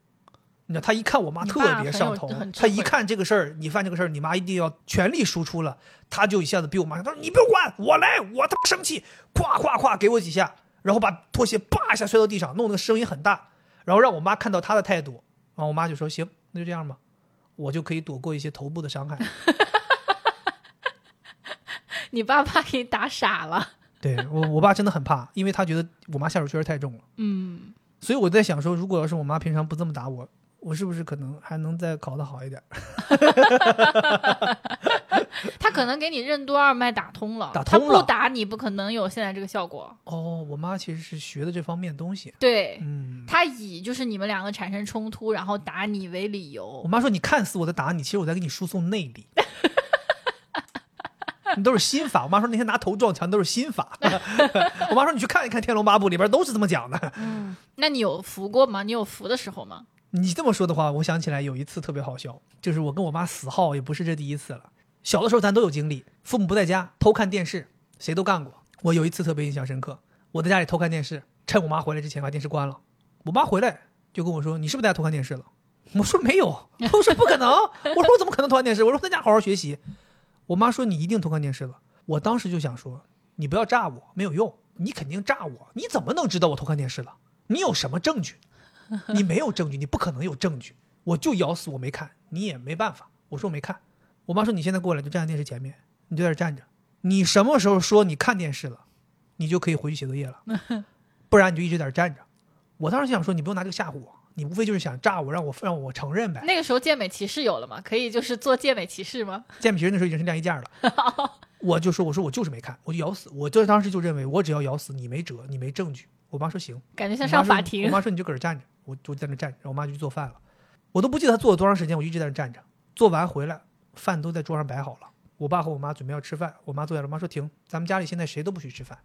你知道，他一看我妈特别上头他一看这个事儿，你犯这个事儿，你妈一定要全力输出了，他就一下子逼我妈，他说你不用管，我来，我他妈生气，咵咵咵给我几下，然后把拖鞋叭一下摔到地上，弄得声音很大，然后让我妈看到他的态度，然后我妈就说行，那就这样吧，我就可以躲过一些头部的伤害。
你爸怕给你打傻了。
对我，我爸真的很怕，因为他觉得我妈下手确实太重了。
嗯，
所以我在想说，如果要是我妈平常不这么打我，我是不是可能还能再考得好一点？
他可能给你任督二脉打通了，
打通了
他不打你不可能有现在这个效果。
哦，我妈其实是学的这方面东西。
对，
嗯，
他以就是你们两个产生冲突，然后打你为理由我。
妈说你看似我在打你，其实我在给你输送内力。你都是心法。我妈说那天拿头撞墙都是心法。我妈说你去看一看《天龙八部》里边都是这么讲的。
嗯，那你有服过吗？你有服的时候吗？
你这么说的话，我想起来有一次特别好笑，就是我跟我妈死耗，也不是这第一次了。小的时候咱都有经历，父母不在家偷看电视，谁都干过。我有一次特别印象深刻，我在家里偷看电视，趁我妈回来之前把电视关了。我妈回来就跟我说：“你是不是在家偷看电视了？”我说：“没有。”我说：“不可能。”我说：“我怎么可能偷看电视？”我说：“在家好好学习。”我妈说：“你一定偷看电视了。”我当时就想说：“你不要诈我，没有用，你肯定诈我。你怎么能知道我偷看电视了？你有什么证据？你没有证据，你不可能有证据。我就咬死我没看，你也没办法。我说我没看。我妈说你现在过来就站在电视前面，你就在这站着。你什么时候说你看电视了，你就可以回去写作业了，不然你就一直在这站着。我当时就想说，你不用拿这个吓唬我，你无非就是想炸我，让我让我承认呗。
那个时候健美骑士有了吗？可以就是做健美骑士吗？
健美骑士那时候已经是晾衣架了，我就说我说我就是没看，我就咬死，我就当时就认为我只要咬死你没辙，你没证据。我妈说行，
感觉像上法庭
我。妈说你就搁这站着，我就在那站着，然后我妈就去做饭了。我都不记得她做了多长时间，我一直在那站着。做完回来，饭都在桌上摆好了。我爸和我妈准备要吃饭，我妈坐下了，我妈说停，咱们家里现在谁都不许吃饭，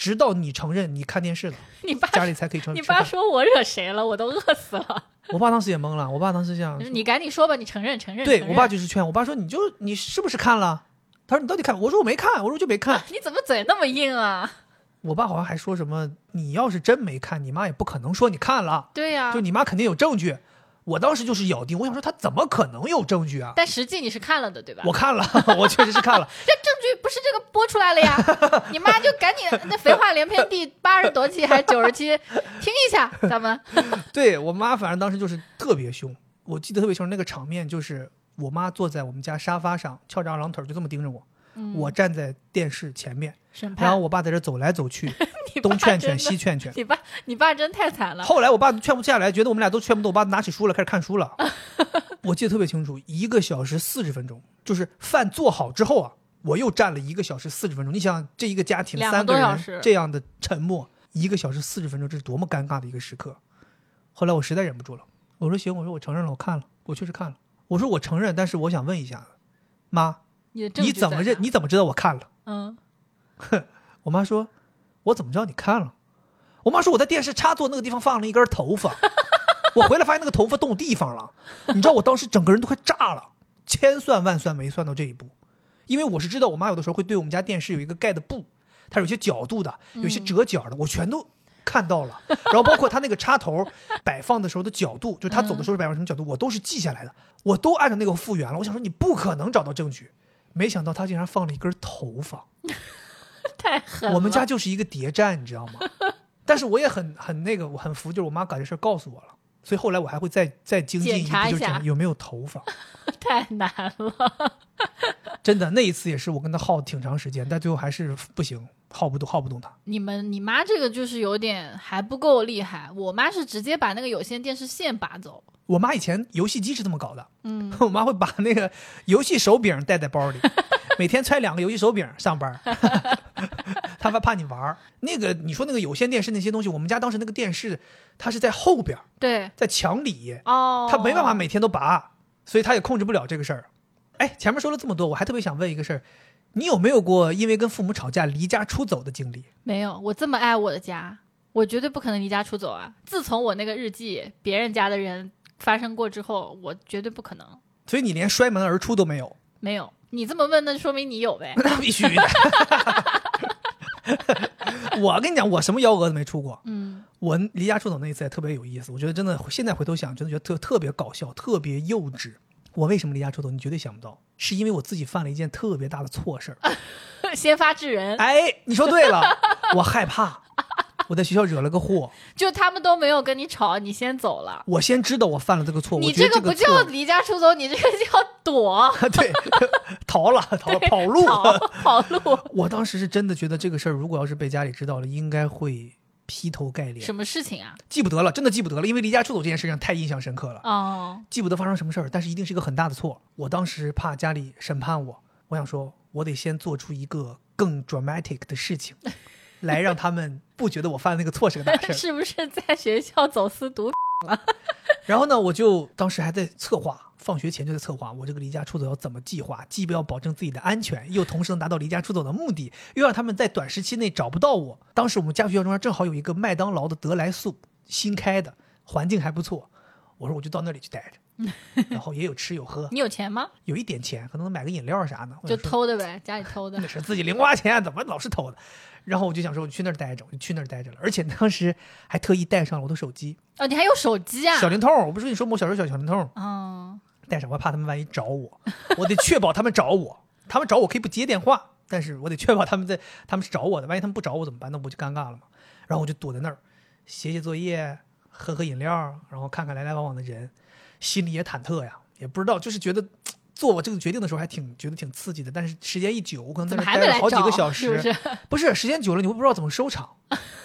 直到你承认你看电视了，
你爸
家里才可以承认
你爸。说我惹谁了？我都饿死了。
我爸当时也懵了，我爸当时想，
你赶紧说吧，你承认承认。
对我爸就是劝我爸说，你就你是不是看了？他说你到底看？我说我没看，我说我就没看。
你怎么嘴那么硬啊？
我爸好像还说什么，你要是真没看，你妈也不可能说你看了。
对呀、
就你妈肯定有证据。我当时就是咬定，我想说他怎么可能有证据啊？
但实际你是看了的，对吧？
我看了，我确实是看了。
这证据不是这个播出来了呀？你妈就赶紧那废话连篇第八十多期还是九十期，听一下咱们。
对我妈，反正当时就是特别凶，我记得特别清楚，那个场面就是我妈坐在我们家沙发上，翘着二郎腿，就这么盯着我，
嗯
我站在电视前面，然后我爸在这走来走去，东劝劝西劝劝。
你爸你爸真太惨了。
后来我爸劝不下来，觉得我们俩都劝不动，我爸拿起书了，开始看书了。我记得特别清楚，一个小时四十分钟，就是饭做好之后啊，我又站了一个小时四十分钟。你想，这一个家庭三个人这样的沉默，一个小时四十分钟，这是多么尴尬的一个时刻。后来我实在忍不住了，我说行，我说我承认了，我看了，我确实看了。我说我承认，但是我想问一下，妈，
你？
怎么认？你怎么知道我看了？
嗯，
我妈说：“我怎么知道你看了？”我妈说：“我在电视插座那个地方放了一根头发，我回来发现那个头发动地方了。你知道我当时整个人都快炸了，千算万算没算到这一步，因为我是知道我妈有的时候会对我们家电视有一个盖的布，它有些角度的，有些折角的，我全都看到了。然后包括它那个插头摆放的时候的角度，就是它走的时候摆放什么角度，我都是记下来的，我都按照那个复原了。我想说你不可能找到证据，没想到他竟然放了一根头发。”
太狠了。
我们家就是一个谍战，你知道吗？但是我也很很那个，我很服，就是我妈把这事儿告诉我了，所以后来我还会再再精进一步，就是讲有没有头发。
太难了。
真的，那一次也是我跟他耗挺长时间，但最后还是不行，耗不动，耗不动他。
你们你妈这个就是有点还不够厉害，我妈是直接把那个有线电视线拔走。
我妈以前游戏机是这么搞的，
嗯，
我妈会把那个游戏手柄带在包里，每天揣两个游戏手柄上班儿，她怕怕你玩儿。那个你说那个有线电视那些东西，我们家当时那个电视它是在后边，
对，
在墙里，
哦，
他没办法每天都拔，所以他也控制不了这个事儿。哎，前面说了这么多，我还特别想问一个事儿，你有没有过因为跟父母吵架离家出走的经历？
没有，我这么爱我的家，我绝对不可能离家出走啊！自从我那个日记别人家的人发生过之后，我绝对不可能。
所以你连摔门而出都没有？
没有，你这么问，那就说明你有呗。
那必须的。我跟你讲，我什么幺蛾子没出过。
嗯，
我离家出走那一次也特别有意思，我觉得真的，现在回头想，真的觉得特特别搞笑，特别幼稚。我为什么离家出走？你绝对想不到，是因为我自己犯了一件特别大的错事儿。
先发制人，
哎，你说对了，我害怕，我在学校惹了个祸。
就他们都没有跟你吵，你先走了。
我先知道我犯了这个错误，你这
个不叫离家出走，你这个叫躲
对，逃了，逃了，跑路。
跑跑路。
我当时是真的觉得这个事儿，如果要是被家里知道了，应该会劈头盖脸。
什么事情啊？
记不得了，真的记不得了，因为离家出走这件事情太印象深刻了，
哦，
记不得发生什么事儿，但是一定是一个很大的错。我当时怕家里审判我，我想说，我得先做出一个更 dramatic 的事情，来让他们不觉得我犯那个错是个大事儿。
是不是在学校走私毒了？
然后呢，我就当时还在策划，放学前就在策划我这个离家出走要怎么计划，既不要保证自己的安全，又同时能达到离家出走的目的，又让他们在短时期内找不到我。当时我们家学校中间正好有一个麦当劳的得来素，新开的，环境还不错。我说我就到那里去待着，然后也有吃有喝，
你有钱吗？
有一点钱，可能能买个饮料啥的。
就偷的呗，家里偷的
那。是自己零花钱，怎么老是偷的？然后我就想说，我就去那儿待着，我就去那儿待着了。而且当时还特意带上了我的手机，
哦，你还有手机啊？
小灵通。我不是跟你说吗我小时候小小灵通。
嗯，
带上，我怕他们万一找我，我得确保他们找我。他们找我可以不接电话，但是我得确保他们在，他们是找我的。万一他们不找我怎么办？那不就尴尬了吗？然后我就躲在那儿，写写作业，喝喝饮料，然后看看来来往往的人，心里也忐忑呀，也不知道，就是觉得做我这个决定的时候还挺觉得挺刺激的。但是时间一久，我可能在那待了好几？个小时，
是不是？
不是时间久了，你会不知道怎么收场。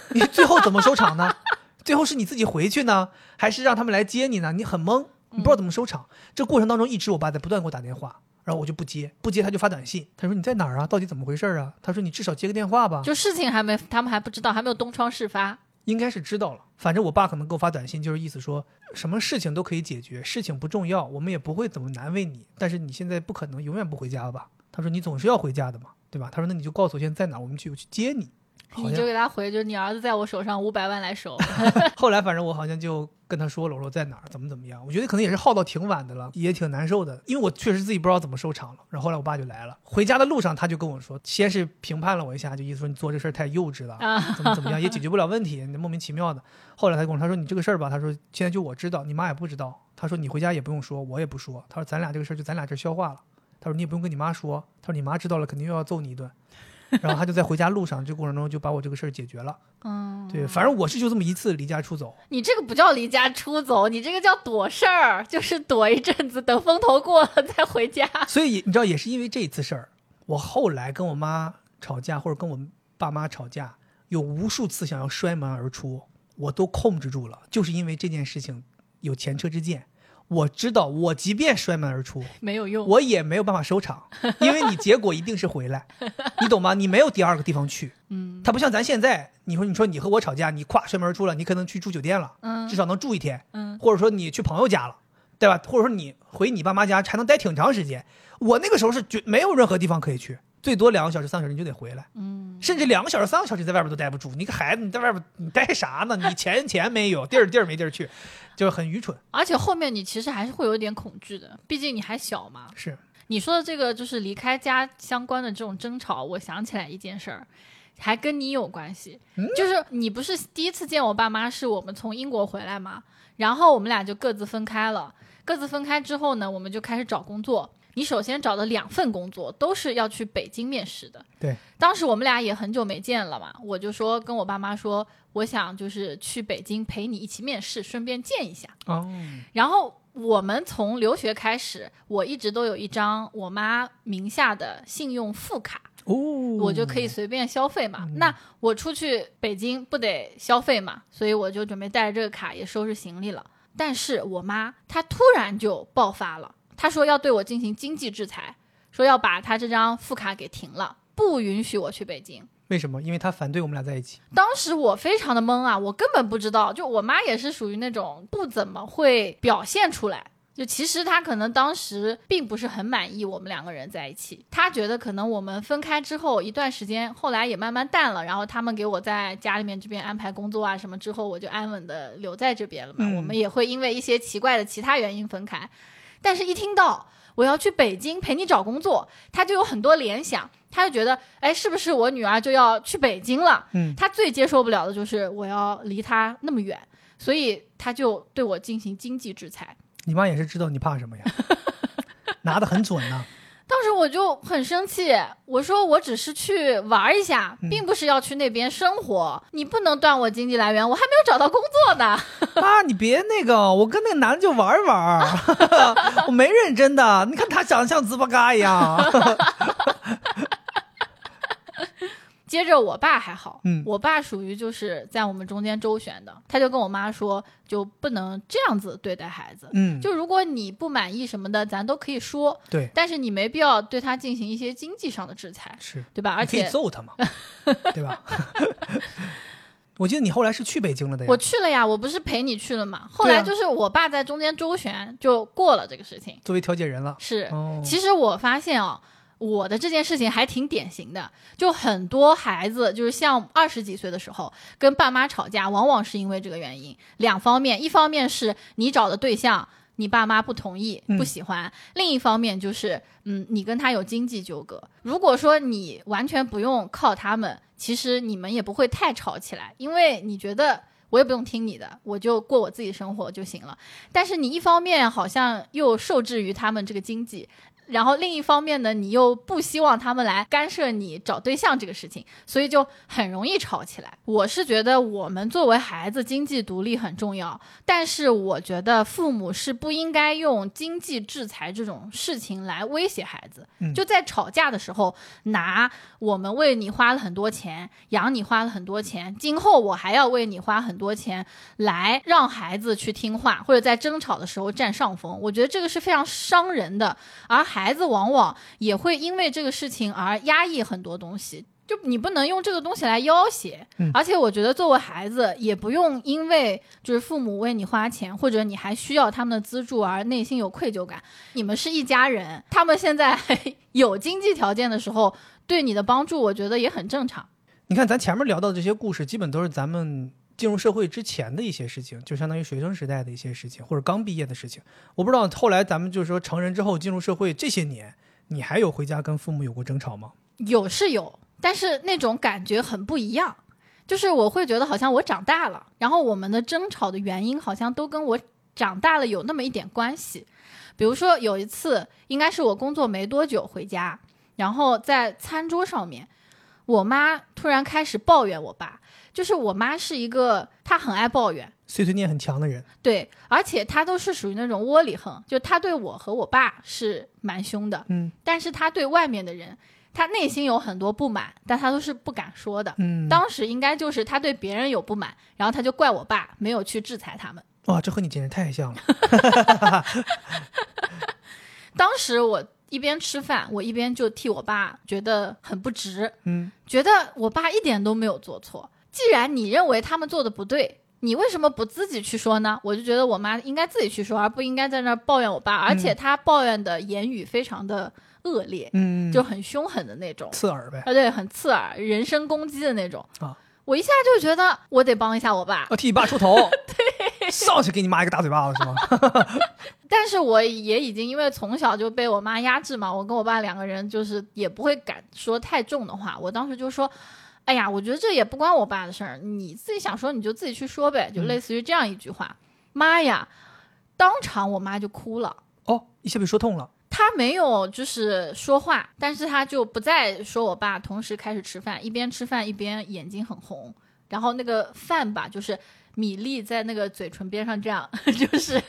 你最后怎么收场呢？最后是你自己回去呢，还是让他们来接你呢？你很懵，你不知道怎么收场。这过程当中，一直我爸在不断给我打电话，然后我就不接，不接他就发短信，他说你在哪儿啊？到底怎么回事啊？他说你至少接个电话吧。
就事情还没，他们还不知道，还没有东窗事发。
应该是知道了，反正我爸可能给我发短信，就是意思说什么事情都可以解决，事情不重要，我们也不会怎么难为你，但是你现在不可能永远不回家吧？他说你总是要回家的嘛，对吧？他说那你就告诉我现在在哪儿，我们去我去接你。
你就给他回，就是你儿子在我手上五百万来收。
后来反正我好像就跟他说了，我说在哪儿，怎么怎么样。我觉得可能也是耗到挺晚的了，也挺难受的，因为我确实自己不知道怎么收场了。然后后来我爸就来了，回家的路上他就跟我说，先是评判了我一下，就意思说你做这事儿太幼稚了，
啊
怎么怎么样也解决不了问题，你莫名其妙的。后来他跟我说，他说你这个事儿吧，他说现在就我知道，你妈也不知道。他说你回家也不用说，我也不说。他说咱俩这个事儿就咱俩这儿消化了。他说你也不用跟你妈说。他说你妈知道了肯定又要揍你一顿。然后他就在回家路上这过程中就把我这个事儿解决了。
嗯，
对，反正我是就这么一次离家出走。
你这个不叫离家出走，你这个叫躲事儿，就是躲一阵子，等风头过了再回家。
所以你知道，也是因为这一次事儿，我后来跟我妈吵架，或者跟我爸妈吵架，有无数次想要摔门而出，我都控制住了，就是因为这件事情有前车之鉴。我知道，我即便摔门而出，
没有用。
我也没有办法收场，因为你结果一定是回来，你懂吗？你没有第二个地方去。
嗯
它不像咱现在，你说你说你和我吵架，你咵摔门而出了，你可能去住酒店了，
嗯
至少能住一天，
嗯
或者说你去朋友家了，对吧？或者说你回你爸妈家还能待挺长时间。我那个时候是绝没有任何地方可以去，最多两个小时、三个小时你就得回来，
嗯，
甚至两个小时、三个小时在外边都待不住。你个孩子，你在外边你待啥呢？你钱钱没有，地儿地儿没地儿去，就是很愚蠢。
而且后面你其实还是会有点恐惧的，毕竟你还小嘛。
是，
你说的这个就是离开家相关的这种争吵，我想起来一件事儿，还跟你有关系。就是你不是第一次见我爸妈，是我们从英国回来嘛，然后我们俩就各自分开了。各自分开之后呢，我们就开始找工作。你首先找的两份工作都是要去北京面试的。
对，
当时我们俩也很久没见了嘛，我就说跟我爸妈说，我想就是去北京陪你一起面试，顺便见一下。
哦，
然后我们从留学开始，我一直都有一张我妈名下的信用副卡，
哦，
我就可以随便消费嘛。
嗯
那我出去北京不得消费嘛，所以我就准备带着这个卡也收拾行李了。但是我妈她突然就爆发了，她说要对我进行经济制裁，说要把他这张副卡给停了，不允许我去北京。
为什么？因为他反对我们俩在一起。
当时我非常的懵啊，我根本不知道，就我妈也是属于那种不怎么会表现出来。就其实她可能当时并不是很满意我们两个人在一起，她觉得可能我们分开之后一段时间，后来也慢慢淡了，然后他们给我在家里面这边安排工作啊什么之后，我就安稳的留在这边了嘛。
嗯
我们也会因为一些奇怪的其他原因分开，但是一听到我要去北京陪你找工作，他就有很多联想，他就觉得，哎，是不是我女儿就要去北京了？
嗯，
他最接受不了的就是我要离他那么远，所以他就对我进行经济制裁。
你妈也是知道你怕什么呀，拿得很准呐、
当时我就很生气，我说我只是去玩一下，并不是要去那边生活，你不能断我经济来源，我还没有找到工作呢。
妈，你别那个，我跟那个男的就玩一玩，我没认真的。你看他长得像糍粑嘎一样。
接着我爸还好，
嗯
我爸属于就是在我们中间周旋的，他就跟我妈说，就不能这样子对待孩子。
嗯，
就如果你不满意什么的，咱都可以说，
对，
但是你没必要对他进行一些经济上的制裁，
是，
对吧？而
你可以
且
揍他嘛，对吧？我记得你后来是去北京了的呀。
我去了呀，我不是陪你去了嘛？后来就是我爸在中间周旋，就过了这个事情。
作为调解人了。
是，
哦，
其实我发现啊、我的这件事情还挺典型的，就很多孩子就是像二十几岁的时候跟爸妈吵架，往往是因为这个原因，两方面，一方面是你找的对象。你爸妈不同意、
嗯
不喜欢，另一方面就是，嗯，你跟他有经济纠葛。如果说你完全不用靠他们，其实你们也不会太吵起来，因为你觉得我也不用听你的，我就过我自己生活就行了。但是你一方面好像又受制于他们这个经济，然后另一方面呢，你又不希望他们来干涉你找对象这个事情，所以就很容易吵起来。我是觉得我们作为孩子，经济独立很重要，但是我觉得父母是不应该用经济制裁这种事情来威胁孩子。
嗯
就在吵架的时候，拿我们为你花了很多钱，养你花了很多钱，今后我还要为你花很多钱，来让孩子去听话，或者在争吵的时候占上风。我觉得这个是非常伤人的，而孩子往往也会因为这个事情而压抑很多东西。就你不能用这个东西来要挟，
嗯
而且我觉得作为孩子也不用因为就是父母为你花钱，或者你还需要他们的资助而内心有愧疚感。你们是一家人，他们现在 有经济条件的时候，对你的帮助，我觉得也很正常。
你看咱前面聊到的这些故事，基本都是咱们进入社会之前的一些事情，就相当于学生时代的一些事情，或者刚毕业的事情。我不知道后来咱们就是说成人之后进入社会这些年，你还有回家跟父母有过争吵吗？
有是有，但是那种感觉很不一样。就是我会觉得好像我长大了，然后我们的争吵的原因好像都跟我长大了有那么一点关系。比如说有一次，应该是我工作没多久回家，然后在餐桌上面，我妈突然开始抱怨我爸。就是我妈是一个，她很爱抱怨，
碎碎念很强的人。
对，而且她都是属于那种窝里横，就她对我和我爸是蛮凶的，
嗯，
但是她对外面的人。她内心有很多不满，但她都是不敢说的。
嗯，
当时应该就是她对别人有不满，然后她就怪我爸没有去制裁他们。
哇，这和你简直太像了。
当时我一边吃饭，我一边就替我爸觉得很不值。
嗯，
觉得我爸一点都没有做错。既然你认为他们做的不对，你为什么不自己去说呢？我就觉得我妈应该自己去说，而不应该在那儿抱怨我爸。而且她抱怨的言语非常的。恶劣，
嗯，
就很凶狠的那种，
刺耳呗，
啊，对，很刺耳，人身攻击的那种
啊！
我一下就觉得我得帮一下我爸，
我替你爸出头，
对，
上去给你妈一个大嘴巴子是吗？
但是我也已经因为从小就被我妈压制嘛，我跟我爸两个人就是也不会敢说太重的话。我当时就说：“哎呀，我觉得这也不关我爸的事儿，你自己想说你就自己去说呗。”就类似于这样一句话。妈呀！当场我妈就哭了，
哦，一下被说痛了。
他没有就是说话，但是他就不再说我爸，同时开始吃饭，一边吃饭一边眼睛很红，然后那个饭吧，就是米粒在那个嘴唇边上这样，就是。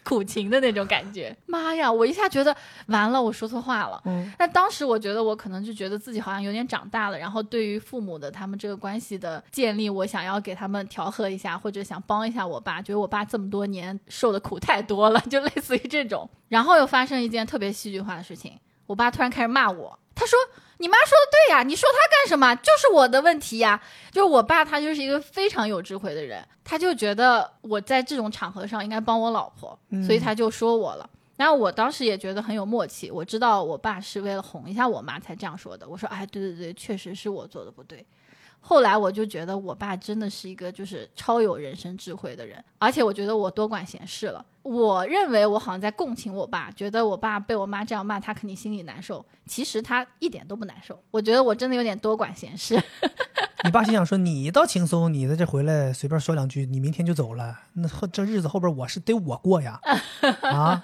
苦情的那种感觉，妈呀！我一下觉得完了，我说错话了。
嗯，
那当时我觉得我可能就觉得自己好像有点长大了，然后对于父母的他们这个关系的建立，我想要给他们调和一下，或者想帮一下我爸，觉得我爸这么多年受的苦太多了，就类似于这种。然后又发生一件特别戏剧化的事情，我爸突然开始骂我，他说。你妈说的对呀，你说他干什么？就是我的问题呀。就是我爸，他就是一个非常有智慧的人，他就觉得我在这种场合上应该帮我老婆，所以他就说我了。然后我当时也觉得很有默契，我知道我爸是为了哄一下我妈才这样说的。我说，哎，对对对，确实是我做的不对。后来我就觉得我爸真的是一个就是超有人生智慧的人，而且我觉得我多管闲事了。我认为我好像在共情我爸，觉得我爸被我妈这样骂，他肯定心里难受。其实他一点都不难受。我觉得我真的有点多管闲事。
你爸心想说：“你倒轻松，你在这回来随便说两句，你明天就走了，那后这日子后边我是得我过呀。”啊，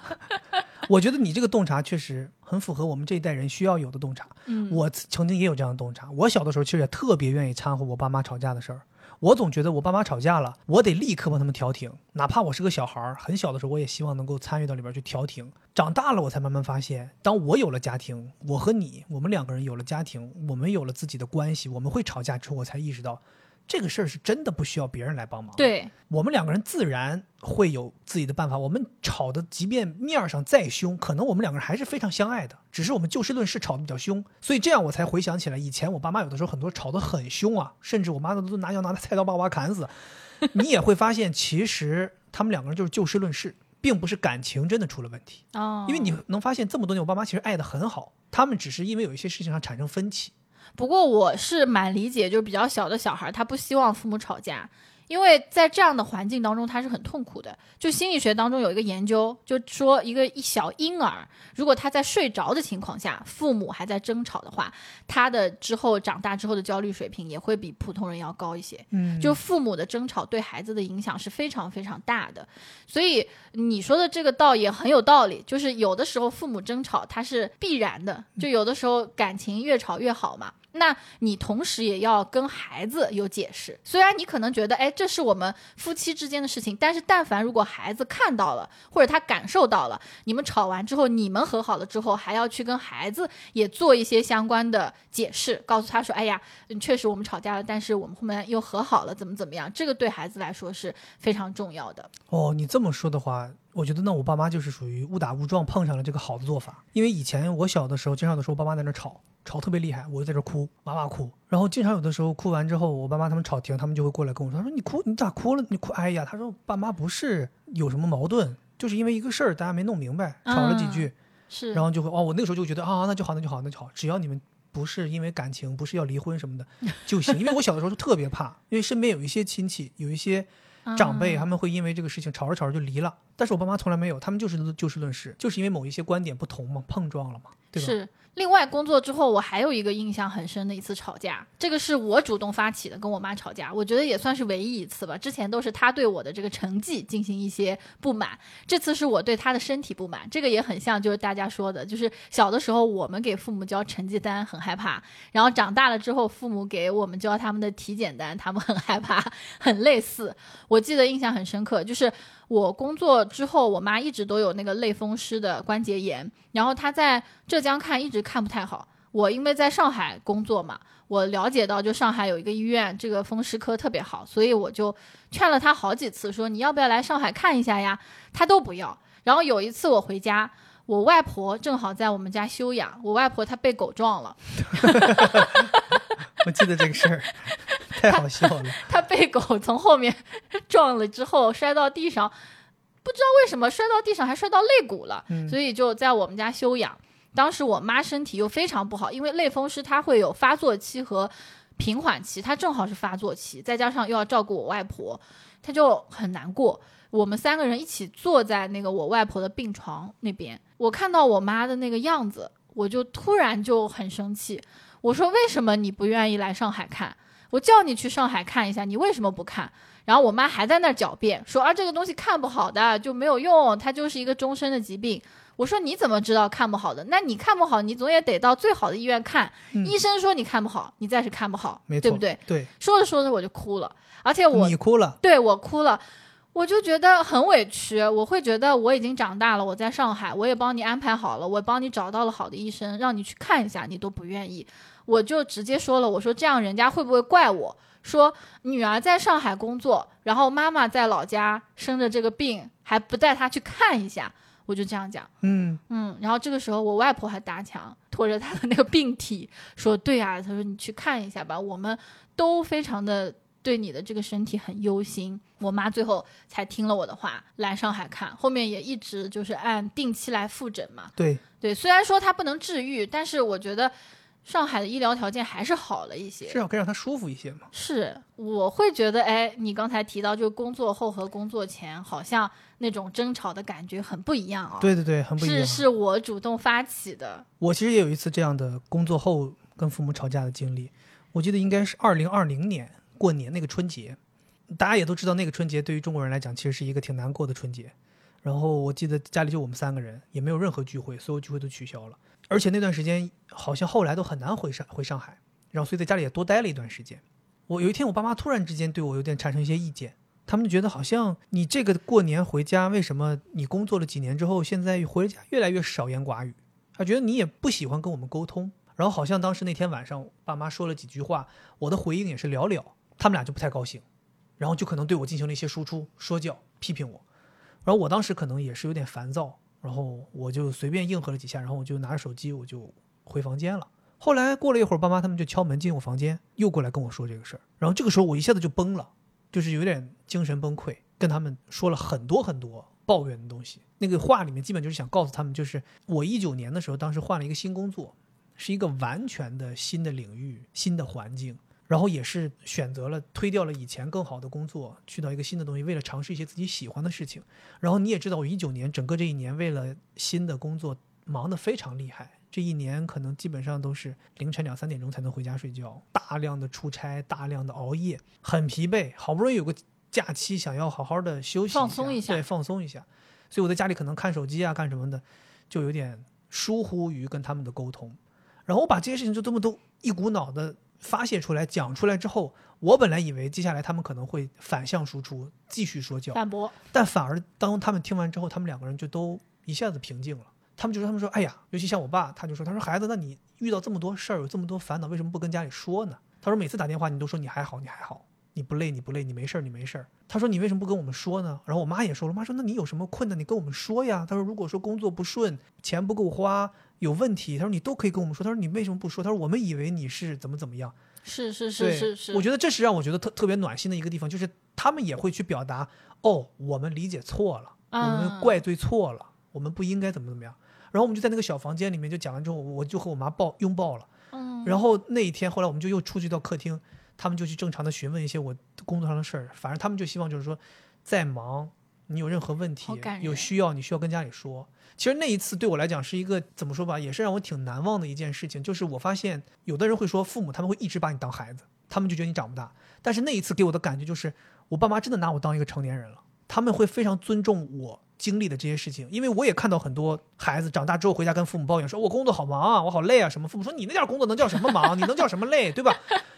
我觉得你这个洞察确实很符合我们这一代人需要有的洞察。
嗯，
我曾经也有这样的洞察。我小的时候其实也特别愿意掺和我爸妈吵架的事儿。我总觉得我爸妈吵架了，我得立刻帮他们调停，哪怕我是个小孩儿，很小的时候我也希望能够参与到里边去调停。长大了我才慢慢发现，当我有了家庭，我和你，我们两个人有了家庭，我们有了自己的关系，我们会吵架之后，我才意识到。这个事儿是真的不需要别人来帮忙，
对
我们两个人自然会有自己的办法。我们吵的，即便面儿上再凶，可能我们两个人还是非常相爱的，只是我们就事论事吵的比较凶。所以这样我才回想起来，以前我爸妈有的时候很多吵得很凶啊，甚至我妈都都拿要拿菜刀把我砍死。你也会发现，其实他们两个人就是就事论事，并不是感情真的出了问题
哦。
因为你能发现这么多年，我爸妈其实爱的很好，他们只是因为有一些事情上产生分歧。
不过我是蛮理解，就是比较小的小孩，他不希望父母吵架。因为在这样的环境当中，他是很痛苦的。就心理学当中有一个研究，就说一个一小婴儿，如果他在睡着的情况下，父母还在争吵的话，他的之后长大之后的焦虑水平也会比普通人要高一些。
嗯，
就父母的争吵对孩子的影响是非常非常大的。所以你说的这个倒也很有道理，就是有的时候父母争吵它是必然的，就有的时候感情越吵越好嘛。那你同时也要跟孩子有解释，虽然你可能觉得，哎，这是我们夫妻之间的事情，但是但凡如果孩子看到了，或者他感受到了，你们吵完之后，你们和好了之后，还要去跟孩子也做一些相关的解释，告诉他说，哎呀，确实我们吵架了，但是我们后面又和好了，怎么怎么样，这个对孩子来说是非常重要的。
哦，你这么说的话。我觉得那我爸妈就是属于误打误撞碰上了这个好的做法，因为以前我小的时候，经常有的时候我爸妈在那吵，吵特别厉害，我就在这哭，哇哇哭，然后经常有的时候哭完之后，我爸妈他们吵停，他们就会过来跟我说，他说你哭你咋哭了？你哭，哎呀，他说爸妈不是有什么矛盾，就是因为一个事儿大家没弄明白，吵了几句，
是，
然后就会哦，我那个时候就觉得啊，那就好，那就好，那就好，只要你们。不是因为感情，不是要离婚什么的 就行。因为我小的时候就特别怕，因为身边有一些亲戚，有一些长辈，
嗯
他们会因为这个事情吵着吵着就离了。但是我爸妈从来没有，他们就是就事论事，就是因为某一些观点不同嘛，碰撞了嘛，对吧？
是。另外，工作之后，我还有一个印象很深的一次吵架，这个是我主动发起的，跟我妈吵架，我觉得也算是唯一一次吧。之前都是她对我的这个成绩进行一些不满，这次是我对她的身体不满。这个也很像，就是大家说的，就是小的时候我们给父母交成绩单很害怕，然后长大了之后父母给我们交他们的体检单，他们很害怕，很类似。我记得印象很深刻，就是我工作之后，我妈一直都有那个类风湿的关节炎，然后她在浙江看一直看不太好。我因为在上海工作嘛，我了解到就上海有一个医院，这个风湿科特别好，所以我就劝了她好几次，说你要不要来上海看一下呀？她都不要。然后有一次我回家，我外婆正好在我们家休养，我外婆她被狗撞了。
我记得这个事儿，太好笑了。
他被狗从后面 撞了之后摔到地上，不知道为什么摔到地上还摔到肋骨了，
嗯
所以就在我们家休养。当时我妈身体又非常不好，因为类风湿它会有发作期和平缓期，她正好是发作期，再加上又要照顾我外婆，她就很难过。我们三个人一起坐在那个我外婆的病床那边，我看到我妈的那个样子，我就突然就很生气。我说：“为什么你不愿意来上海看？我叫你去上海看一下，你为什么不看？”然后我妈还在那儿狡辩说：“啊，这个东西看不好的就没有用，它就是一个终身的疾病。”我说：“你怎么知道看不好的？那你看不好，你总也得到最好的医院看。
嗯
医生说你看不好，你再是看不好，对不对？
对，
说着说着我就哭了，而且我
你哭了，
对我哭了，我就觉得很委屈。我会觉得我已经长大了，我在上海，我也帮你安排好了，我帮你找到了好的医生，让你去看一下，你都不愿意。我就直接说了，我说这样人家会不会怪我？说女儿在上海工作，然后妈妈在老家生着这个病，还不带她去看一下，我就这样讲。
嗯，
嗯，然后这个时候我外婆还搭墙，拖着她的那个病体说：“对啊、她说你去看一下吧，我们都非常的对你的这个身体很忧心。”我妈最后才听了我的话，来上海看，后面也一直就是按定期来复诊嘛。
对，
对，虽然说她不能治愈，但是我觉得上海的医疗条件还是好了一些。
至少可以让他舒服一些嘛。
是，我会觉得，哎，你刚才提到，就工作后和工作前，好像那种争吵的感觉很不一样啊。
对对对，很不一样。
是是我主动发起的。
我其实也有一次这样的工作后跟父母吵架的经历，我记得应该是二零二零年过年那个春节，大家也都知道，那个春节对于中国人来讲其实是一个挺难过的春节。然后我记得家里就我们三个人，也没有任何聚会，所有聚会都取消了。而且那段时间好像后来都很难回上回上海，然后所以在家里也多待了一段时间。我有一天，我爸妈突然之间对我有点产生一些意见，他们就觉得好像你这个过年回家，为什么你工作了几年之后，现在回家越来越少言寡语？他觉得你也不喜欢跟我们沟通。然后好像当时那天晚上，爸妈说了几句话，我的回应也是寥寥，他们俩就不太高兴，然后就可能对我进行了一些输出、说教、批评我。然后我当时可能也是有点烦躁，然后我就随便应和了几下，然后我就拿着手机我就回房间了。后来过了一会儿，爸妈他们就敲门进我房间，又过来跟我说这个事儿。然后这个时候我一下子就崩了，就是有点精神崩溃，跟他们说了很多很多抱怨的东西。那个话里面基本就是想告诉他们，就是我一九年的时候，当时换了一个新工作，是一个完全的新的领域、新的环境，然后也是选择了推掉了以前更好的工作，去到一个新的东西，为了尝试一些自己喜欢的事情。然后你也知道，我一九年整个这一年为了新的工作忙得非常厉害。这一年可能基本上都是凌晨两三点钟才能回家睡觉，大量的出差，大量的熬夜，很疲惫。好不容易有个假期，想要好好的休息
放松一下
对，放松一下。所以我在家里可能看手机啊，干什么的，就有点疏忽于跟他们的沟通。然后我把这些事情就这么都一股脑的发泄出来、讲出来之后，我本来以为接下来他们可能会反向输出，继续说教，
反驳，
但反而当他们听完之后，他们两个人就都一下子平静了。他们就说：“他们说，哎呀，尤其像我爸，他就说，他说孩子，那你遇到这么多事儿，有这么多烦恼，为什么不跟家里说呢？他说每次打电话你都说你还好，你还好，你不累，你不累，你没事儿，你没事儿。他说你为什么不跟我们说呢？然后我妈也说了，妈说那你有什么困难，你跟我们说呀。他说如果说工作不顺，钱不够花，有问题，他说你都可以跟我们说。他说你为什么不说？他说我们以为你是怎么怎么样。
是是是，是是，
我觉得这是让我觉得特特别暖心的一个地方，就是他们也会去表达，哦，我们理解错了，我们
嗯
怪罪错了，我们不应该怎么怎么样。然后我们就在那个小房间里面就讲完之后，我就和我妈抱拥抱了。
嗯，
然后那一天，后来我们就又出去到客厅，他们就去正常的询问一些我工作上的事儿，反正他们就希望就是说，再忙，你有任何问题有需要，你需要跟家里说。其实那一次对我来讲是一个怎么说吧，也是让我挺难忘的一件事情。就是我发现有的人会说父母他们会一直把你当孩子，他们就觉得你长不大。但是那一次给我的感觉就是，我爸妈真的拿我当一个成年人了，他们会非常尊重我经历的这些事情，因为我也看到很多孩子长大之后回家跟父母抱怨说，我工作好忙啊，我好累啊什么。父母说你那点工作能叫什么忙？你能叫什么累，对吧？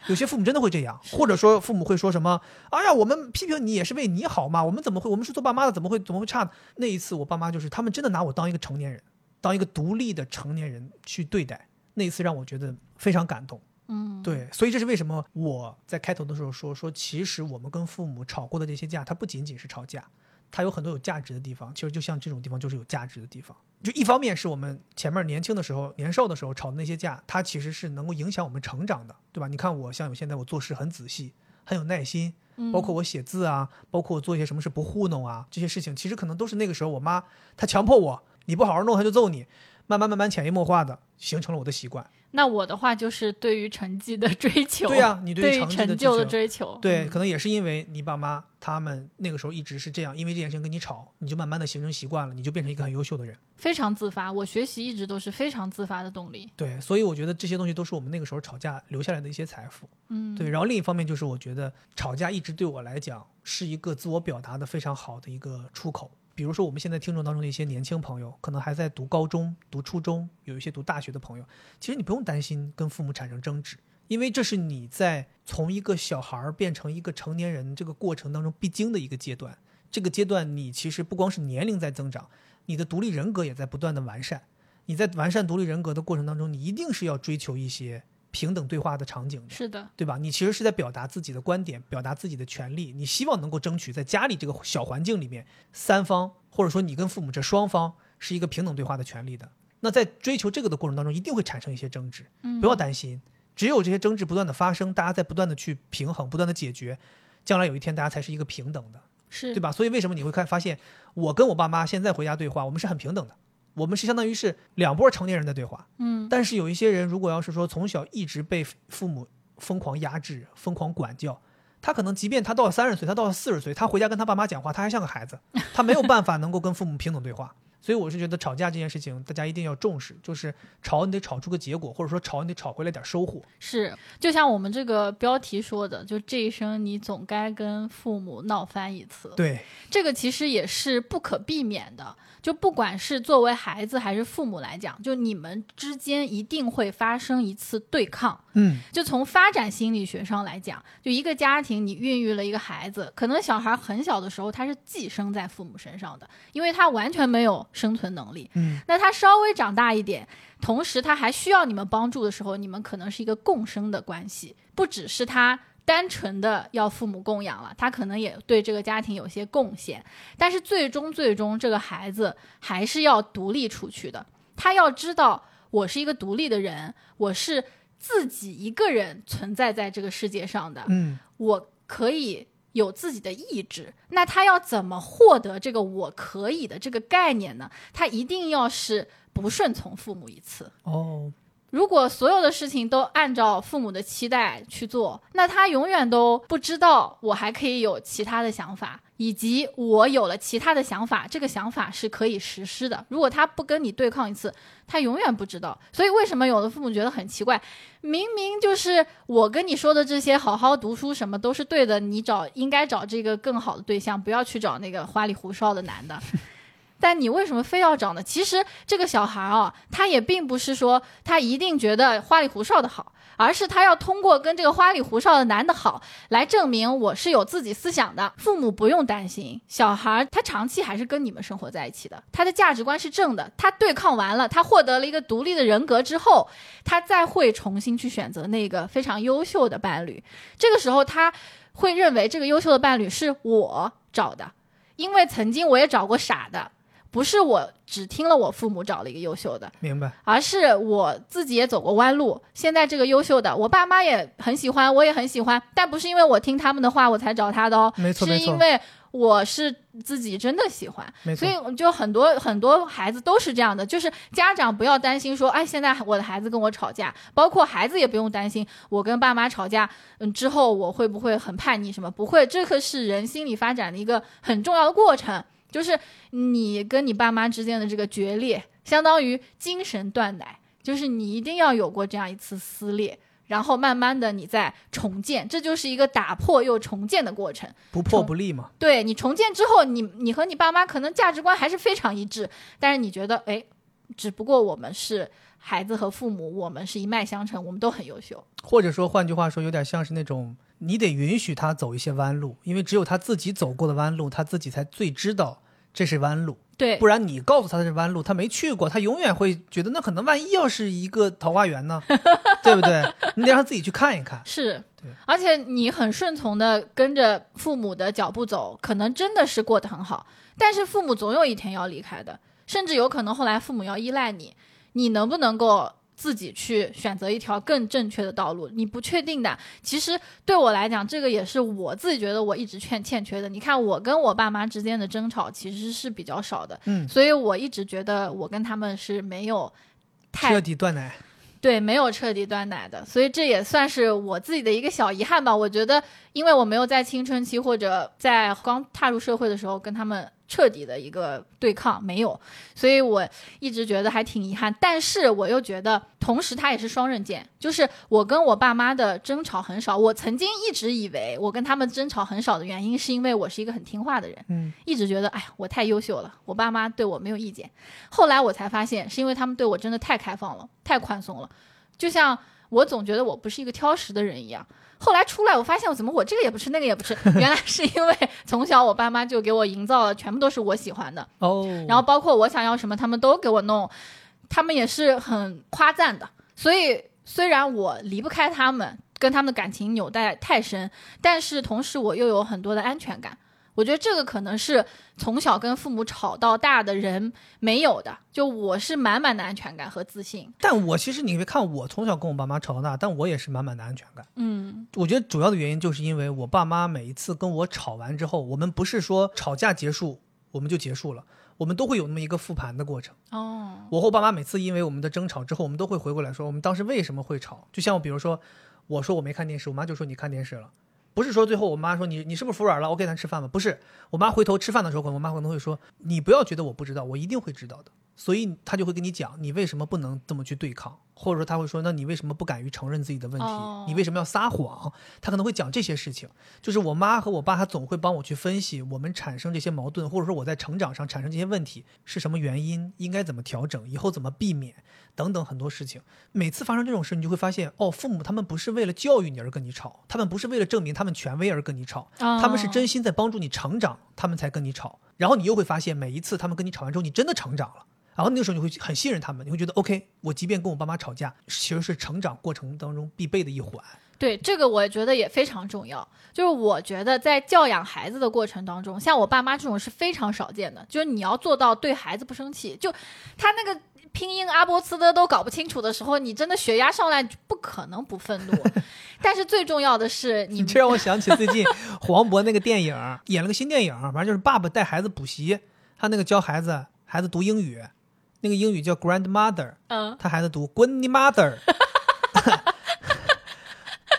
有些父母真的会这样，或者说父母会说什么，哎呀，我们批评你也是为你好嘛，我们怎么会，我们是做爸妈的，怎么会怎么会差呢？那一次我爸妈就是他们真的拿我当一个成年人，当一个独立的成年人去对待，那一次让我觉得非常感动。
嗯，
对，所以这是为什么我在开头的时候说说，其实我们跟父母吵过的这些架，它不仅仅是吵架，它有很多有价值的地方。其实就像这种地方就是有价值的地方。就一方面是我们前面年轻的时候、年少的时候吵的那些架，它其实是能够影响我们成长的，对吧？你看我像我现在我做事很仔细，很有耐心，包括我写字啊，包括我做一些什么事不糊弄啊，这些事情其实可能都是那个时候我妈她强迫我，你不好好弄她就揍你，慢慢慢慢潜移默化的形成了我的习惯。
那我的话就是对于成绩的追求，
对呀、你
对
成绩的
成就的
追求，对，
嗯
可能也是因为你爸妈他们那个时候一直是这样，因为这件事情跟你吵，你就慢慢的形成习惯了，你就变成一个很优秀的人。
非常自发。我学习一直都是非常自发的动力。
对，所以我觉得这些东西都是我们那个时候吵架留下来的一些财富。
嗯，
对，然后另一方面就是我觉得吵架一直对我来讲是一个自我表达的非常好的一个出口。比如说我们现在听众当中的一些年轻朋友，可能还在读高中、读初中，有一些读大学的朋友，其实你不用担心跟父母产生争执，因为这是你在从一个小孩变成一个成年人这个过程当中必经的一个阶段。这个阶段你其实不光是年龄在增长，你的独立人格也在不断的完善。你在完善独立人格的过程当中，你一定是要追求一些平等对话的场景的。
是的，
对吧？你其实是在表达自己的观点，表达自己的权利，你希望能够争取在家里这个小环境里面，三方或者说你跟父母这双方是一个平等对话的权利的。那在追求这个的过程当中，一定会产生一些争执，
嗯
不要担心，只有这些争执不断的发生，大家在不断的去平衡，不断的解决，将来有一天大家才是一个平等的，
是
对吧？所以为什么你会看发现，我跟我爸妈现在回家对话，我们是很平等的，我们是相当于是两拨成年人的对话。
嗯，
但是有一些人，如果要是说从小一直被父母疯狂压制、疯狂管教，他可能即便他到了三十岁，他到了四十岁，他回家跟他爸妈讲话，他还像个孩子，他没有办法能够跟父母平等对话。所以我是觉得吵架这件事情，大家一定要重视，就是吵你得吵出个结果，或者说吵你得吵回来点收获。
是，就像我们这个标题说的，就这一生你总该跟父母闹翻一次。
对，
这个其实也是不可避免的。就不管是作为孩子还是父母来讲，就你们之间一定会发生一次对抗。
嗯，
就从发展心理学上来讲，就一个家庭你孕育了一个孩子，可能小孩很小的时候他是寄生在父母身上的，因为他完全没有生存能力。
嗯，
那他稍微长大一点，同时他还需要你们帮助的时候，你们可能是一个共生的关系，不只是他。单纯的要父母供养了，他可能也对这个家庭有些贡献，但是最终最终这个孩子还是要独立出去的。他要知道，我是一个独立的人，我是自己一个人存在在这个世界上的，
嗯，
我可以有自己的意志。那他要怎么获得这个“我可以”的这个概念呢？他一定要是不顺从父母一次。
哦，
如果所有的事情都按照父母的期待去做，那他永远都不知道我还可以有其他的想法，以及我有了其他的想法，这个想法是可以实施的。如果他不跟你对抗一次，他永远不知道。所以为什么有的父母觉得很奇怪？明明就是我跟你说的这些，好好读书什么都是对的，你找应该找这个更好的对象，不要去找那个花里胡哨的男的。但你为什么非要找呢？其实这个小孩啊，他也并不是说他一定觉得花里胡哨的好，而是他要通过跟这个花里胡哨的男的好，来证明我是有自己思想的。父母不用担心，小孩他长期还是跟你们生活在一起的，他的价值观是正的。他对抗完了，他获得了一个独立的人格之后，他再会重新去选择那个非常优秀的伴侣。这个时候，他会认为这个优秀的伴侣是我找的，因为曾经我也找过傻的。不是我只听了我父母找了一个优秀的，
明白。
而是我自己也走过弯路。现在这个优秀的，我爸妈也很喜欢，我也很喜欢，但不是因为我听他们的话我才找他的哦，
没错没错
是因为我是自己真的喜欢，
没错
所以就很多很多孩子都是这样的，就是家长不要担心说，哎，现在我的孩子跟我吵架，包括孩子也不用担心，我跟爸妈吵架，嗯，之后我会不会很叛逆什么？不会，这个是人心理发展的一个很重要的过程，就是你跟你爸妈之间的这个决裂，相当于精神断奶，就是你一定要有过这样一次撕裂。然后慢慢的，你再重建，这就是一个打破又重建的过程。
不破不立嘛。
对你重建之后，你你和你爸妈可能价值观还是非常一致，但是你觉得，哎，只不过我们是孩子和父母，我们是一脉相承，我们都很优秀。
或者说，换句话说，有点像是那种你得允许他走一些弯路，因为只有他自己走过的弯路，他自己才最知道这是弯路。
对，
不然你告诉他的是弯路，他没去过，他永远会觉得那可能万一要是一个桃花源呢，对不对？你得让他自己去看一看。
是
对，
而且你很顺从的跟着父母的脚步走，可能真的是过得很好。但是父母总有一天要离开的，甚至有可能后来父母要依赖你，你能不能够？自己去选择一条更正确的道路，你不确定的。其实对我来讲，这个也是我自己觉得我一直欠欠缺的。你看，我跟我爸妈之间的争吵其实是比较少的，
嗯，
所以我一直觉得我跟他们是没有太
彻底断奶。
对，没有彻底断奶的，所以这也算是我自己的一个小遗憾吧。我觉得，因为我没有在青春期或者在刚踏入社会的时候跟他们彻底的一个对抗，没有，所以我一直觉得还挺遗憾。但是我又觉得，同时它也是双刃剑，就是我跟我爸妈的争吵很少。我曾经一直以为我跟他们争吵很少的原因，是因为我是一个很听话的人，
嗯，
一直觉得，哎呀，我太优秀了，我爸妈对我没有意见。后来我才发现，是因为他们对我真的太开放了，太宽松了。就像我总觉得我不是一个挑食的人一样，后来出来我发现我怎么我这个也不吃那个也不吃，原来是因为从小我爸妈就给我营造了全部都是我喜欢的，
哦，
然后包括我想要什么他们都给我弄，他们也是很夸赞的，所以虽然我离不开他们，跟他们的感情纽带太深，但是同时我又有很多的安全感。我觉得这个可能是从小跟父母吵到大的人没有的，就我是满满的安全感和自信。
但我其实你别看我从小跟我爸妈吵到大，但我也是满满的安全感。
嗯
我觉得主要的原因就是因为我爸妈每一次跟我吵完之后，我们不是说吵架结束我们就结束了，我们都会有那么一个复盘的过程。
哦，
我和我爸妈每次因为我们的争吵之后，我们都会回过来说我们当时为什么会吵。就像比如说，我说我没看电视，我妈就说你看电视了。不是说最后我妈说你你是不是服软了？我给咱吃饭吧。不是，我妈回头吃饭的时候，我妈可能会说你不要觉得我不知道，我一定会知道的。所以他就会跟你讲你为什么不能这么去对抗，或者说他会说那你为什么不敢于承认自己的问题？
哦
你为什么要撒谎？他可能会讲这些事情。就是我妈和我爸，他总会帮我去分析我们产生这些矛盾，或者说我在成长上产生这些问题是什么原因，应该怎么调整，以后怎么避免。等等很多事情，每次发生这种事，你就会发现，哦，父母他们不是为了教育你而跟你吵，他们不是为了证明他们权威而跟你吵，他们是真心在帮助你成长，他们才跟你吵。然后你又会发现，每一次他们跟你吵完之后，你真的成长了。然后那个时候你会很信任他们，你会觉得 OK，我即便跟我爸妈吵架，其实是成长过程当中必备的一环。
对这个，我觉得也非常重要。就是我觉得在教养孩子的过程当中，像我爸妈这种是非常少见的。就是你要做到对孩子不生气，就他那个拼音阿波茨的都搞不清楚的时候，你真的血压上来，不可能不愤怒。但是最重要的是你，
你这让我想起最近黄渤那个电影，演了个新电影，反正就是爸爸带孩子补习，他那个教孩子孩子读英语，那个英语叫 grandmother，
嗯，
他孩子读滚你 mother，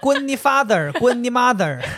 滚你 father，滚你 mother。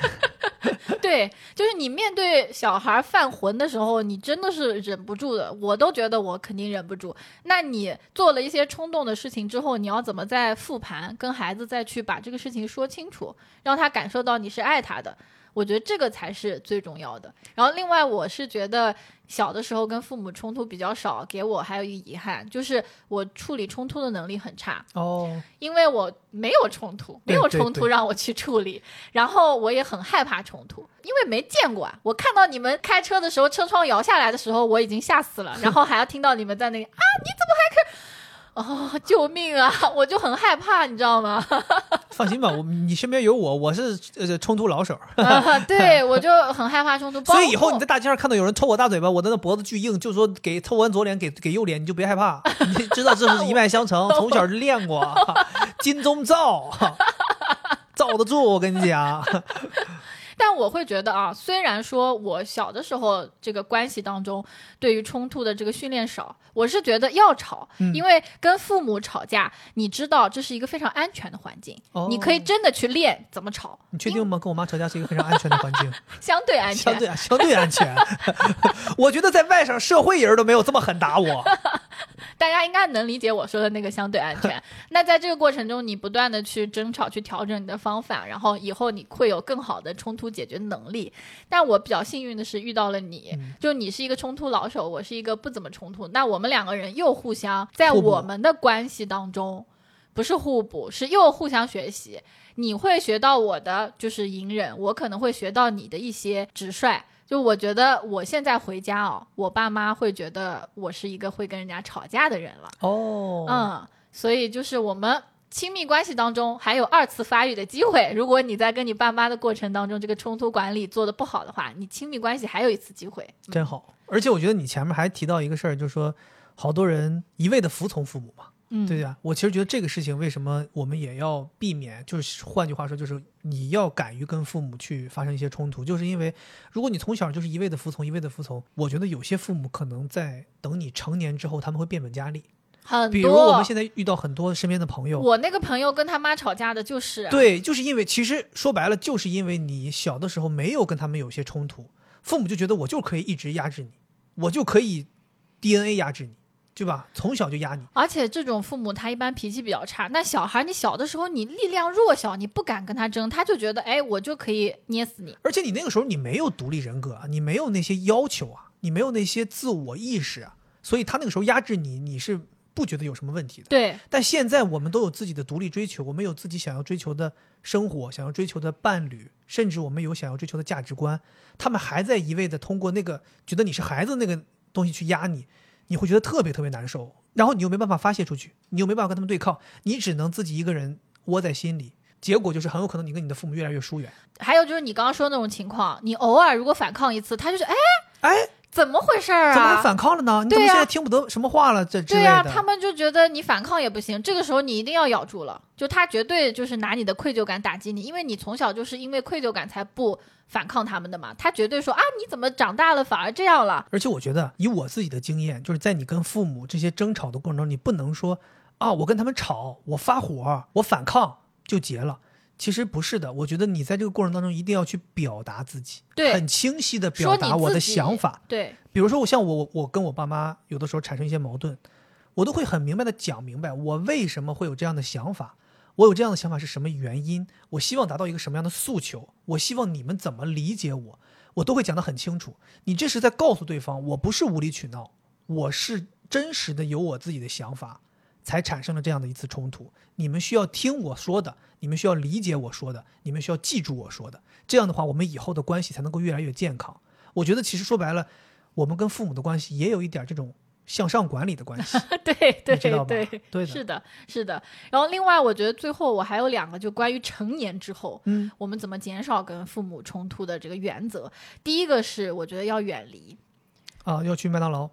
对，就是你面对小孩犯浑的时候，你真的是忍不住的。我都觉得我肯定忍不住。那你做了一些冲动的事情之后，你要怎么再复盘，跟孩子再去把这个事情说清楚，让他感受到你是爱他的？我觉得这个才是最重要的。然后，另外我是觉得小的时候跟父母冲突比较少，给我还有一个遗憾，就是我处理冲突的能力很差。
哦，
因为我没有冲突，没有冲突让我去处理，然后我也很害怕冲突，因为没见过啊。我看到你们开车的时候，车窗摇下来的时候，我已经吓死了，然后还要听到你们在那里啊，你怎么还开？哦，救命啊！我就很害怕，你知道吗？
放心吧，我你身边有我，我是呃冲突老手，
啊，对，我就很害怕冲突。
所以以后你在大街上看到有人抽我大嘴巴，我的那脖子巨硬，就说给抽完左脸给给右脸，你就别害怕，你知道这是一脉相承，从小就练过，金钟罩，罩得住，我跟你讲。
但我会觉得啊，虽然说我小的时候这个关系当中对于冲突的这个训练少，我是觉得要吵，
嗯
因为跟父母吵架，你知道这是一个非常安全的环境，
哦
你可以真的去练怎么吵，
你确定吗？跟我妈吵架是一个非常安全的环境，
相对安全。
相对啊，相对安全。我觉得在外省社会人都没有这么狠打我。
大家应该能理解我说的那个相对安全。那在这个过程中，你不断的去争吵，去调整你的方法，然后以后你会有更好的冲突解决能力。但我比较幸运的是遇到了你，
嗯
就你是一个冲突老手，我是一个不怎么冲突，那我们两个人又互相在我们的关系当中，不是互补，是又互相学习。你会学到我的就是隐忍，我可能会学到你的一些直率。就我觉得我现在回家哦，我爸妈会觉得我是一个会跟人家吵架的人了。
哦，
嗯，所以就是我们亲密关系当中还有二次发育的机会。如果你在跟你爸妈的过程当中，这个冲突管理做的不好的话，你亲密关系还有一次机会。
真好。而且我觉得你前面还提到一个事儿，就是说，好多人一味的服从父母嘛，
嗯，
对呀。我其实觉得这个事情为什么我们也要避免，就是换句话说，就是你要敢于跟父母去发生一些冲突，就是因为如果你从小就是一味的服从，一味的服从，我觉得有些父母可能在等你成年之后，他们会变本加厉。
很
比如我们。现在遇到很多身边的朋友，
我那个朋友跟他妈吵架的就是，
对，就是因为其实说白了，就是因为你小的时候没有跟他们有些冲突，父母就觉得我就可以一直压制你，我就可以 DNA 压制你，对吧？从小就压你。
而且这种父母他一般脾气比较差。那小孩你小的时候你力量弱小，你不敢跟他争，他就觉得哎我就可以捏死你。
而且你那个时候你没有独立人格啊，你没有那些要求啊，你没有那些自我意识啊，所以他那个时候压制你，你是不觉得有什么问题的。
对，
但现在我们都有自己的独立追求，我们有自己想要追求的生活，想要追求的伴侣，甚至我们有想要追求的价值观。他们还在一味的通过那个觉得你是孩子那个东西去压你，你会觉得特别特别难受，然后你又没办法发泄出去，你又没办法跟他们对抗，你只能自己一个人窝在心里。结果就是很有可能你跟你的父母越来越疏远。
还有就是你刚刚说的那种情况，你偶尔如果反抗一次，他就是哎
哎，
怎么回事儿啊？
怎么还反抗了呢？你怎么现在听不得什么话了？这之类
对呀、
的。
他们就觉得你反抗也不行，这个时候你一定要咬住了，就他绝对就是拿你的愧疚感打击你，因为你从小就是因为愧疚感才不反抗他们的嘛。他绝对说啊，你怎么长大了反而这样了？
而且我觉得，以我自己的经验，就是在你跟父母这些争吵的过程中，你不能说啊，我跟他们吵，我发火，我反抗就结了。其实不是的，我觉得你在这个过程当中一定要去表达自己，
对
很清晰的表达我的想法。
对，
比如说，我像我我我跟我爸妈有的时候产生一些矛盾，我都会很明白的讲明白我为什么会有这样的想法，我有这样的想法是什么原因，我希望达到一个什么样的诉求，我希望你们怎么理解我，我都会讲得很清楚。你这是在告诉对方，我不是无理取闹，我是真实的有我自己的想法，才产生了这样的一次冲突。你们需要听我说的，你们需要理解我说的，你们需要记住我说的。这样的话，我们以后的关系才能够越来越健康。我觉得其实说白了，我们跟父母的关系也有一点这种向上管理的关系。
对对对
对的
是的，是的。然后另外，我觉得最后我还有两个，就关于成年之后，
嗯，
我们怎么减少跟父母冲突的这个原则。第一个是我觉得要远离，
啊，要去麦当劳，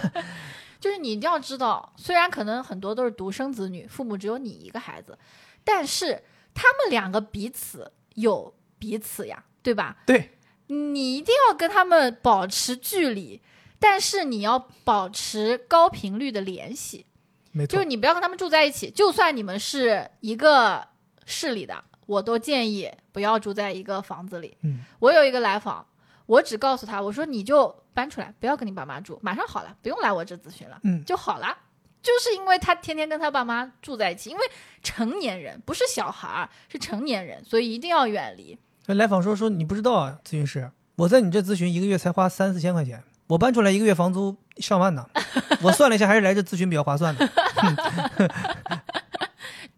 就是你一定要知道，虽然可能很多都是独生子女，父母只有你一个孩子，但是他们两个彼此有彼此呀，对吧？
对，
你一定要跟他们保持距离，但是你要保持高频率的联系，
没错
就是，你不要跟他们住在一起，就算你们是一个市里的，我都建议不要住在一个房子里。
嗯，
我有一个来访，我只告诉他，我说你就搬出来，不要跟你爸妈住，马上好了，不用来我这咨询了，
嗯
就好了。就是因为他天天跟他爸妈住在一起，因为成年人不是小孩儿，是成年人，所以一定要远离。
那来访说说你不知道啊，咨询师，我在你这咨询一个月才花三四千块钱，我搬出来一个月房租上万呢。我算了一下，还是来这咨询比较划算的。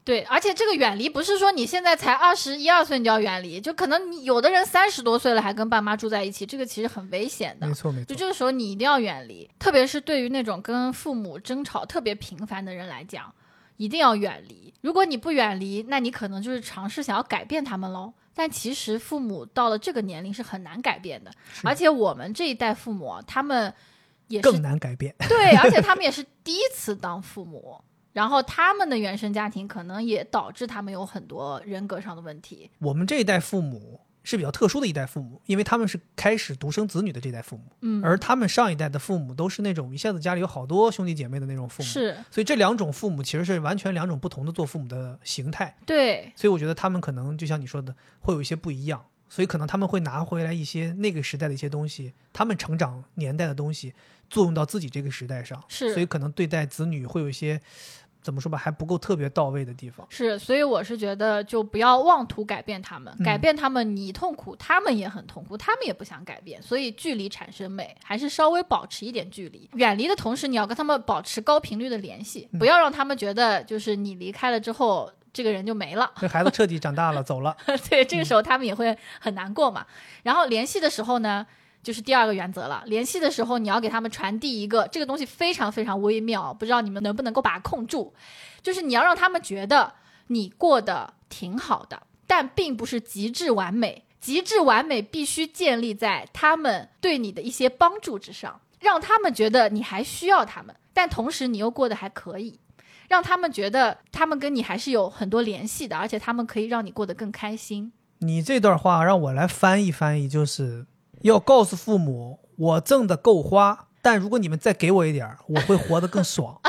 对，而且这个远离不是说你现在才二十一二岁你就要远离，就可能你有的人三十多岁了还跟爸妈住在一起，这个其实很危险的
没。错，没错。
就这个时候你一定要远离，特别是对于那种跟父母争吵特别频繁的人来讲，一定要远离。如果你不远离，那你可能就是尝试想要改变他们喽。但其实父母到了这个年龄是很难改变的，而且我们这一代父母啊，他们也是
更难改变。
对，而且他们也是第一次当父母，然后他们的原生家庭可能也导致他们有很多人格上的问题。
我们这一代父母是比较特殊的一代父母，因为他们是开始独生子女的这代父母，
嗯，
而他们上一代的父母都是那种一下子家里有好多兄弟姐妹的那种父母，
是
所以这两种父母其实是完全两种不同的做父母的形态。
对，
所以我觉得他们可能就像你说的，会有一些不一样，所以可能他们会拿回来一些那个时代的一些东西，他们成长年代的东西，作用到自己这个时代上，
是
所以可能对待子女会有一些怎么说吧，还不够特别到位的地方。
是，所以我是觉得，就不要妄图改变他们，
嗯
改变他们，你痛苦，他们也很痛苦，他们也不想改变，所以距离产生美，还是稍微保持一点距离。远离的同时，你要跟他们保持高频率的联系，
嗯
不要让他们觉得就是你离开了之后，这个人就没了。
这孩子彻底长大了，走了，
对，这个时候他们也会很难过嘛。然后联系的时候呢，就是第二个原则了。联系的时候，你要给他们传递一个这个东西非常非常微妙，不知道你们能不能够把控住。就是你要让他们觉得你过得挺好的，但并不是极致完美。极致完美必须建立在他们对你的一些帮助之上，让他们觉得你还需要他们，但同时你又过得还可以。让他们觉得他们跟你还是有很多联系的，而且他们可以让你过得更开心。
你这段话让我来翻译翻译，就是要告诉父母，我挣的够花，但如果你们再给我一点，我会活得更爽，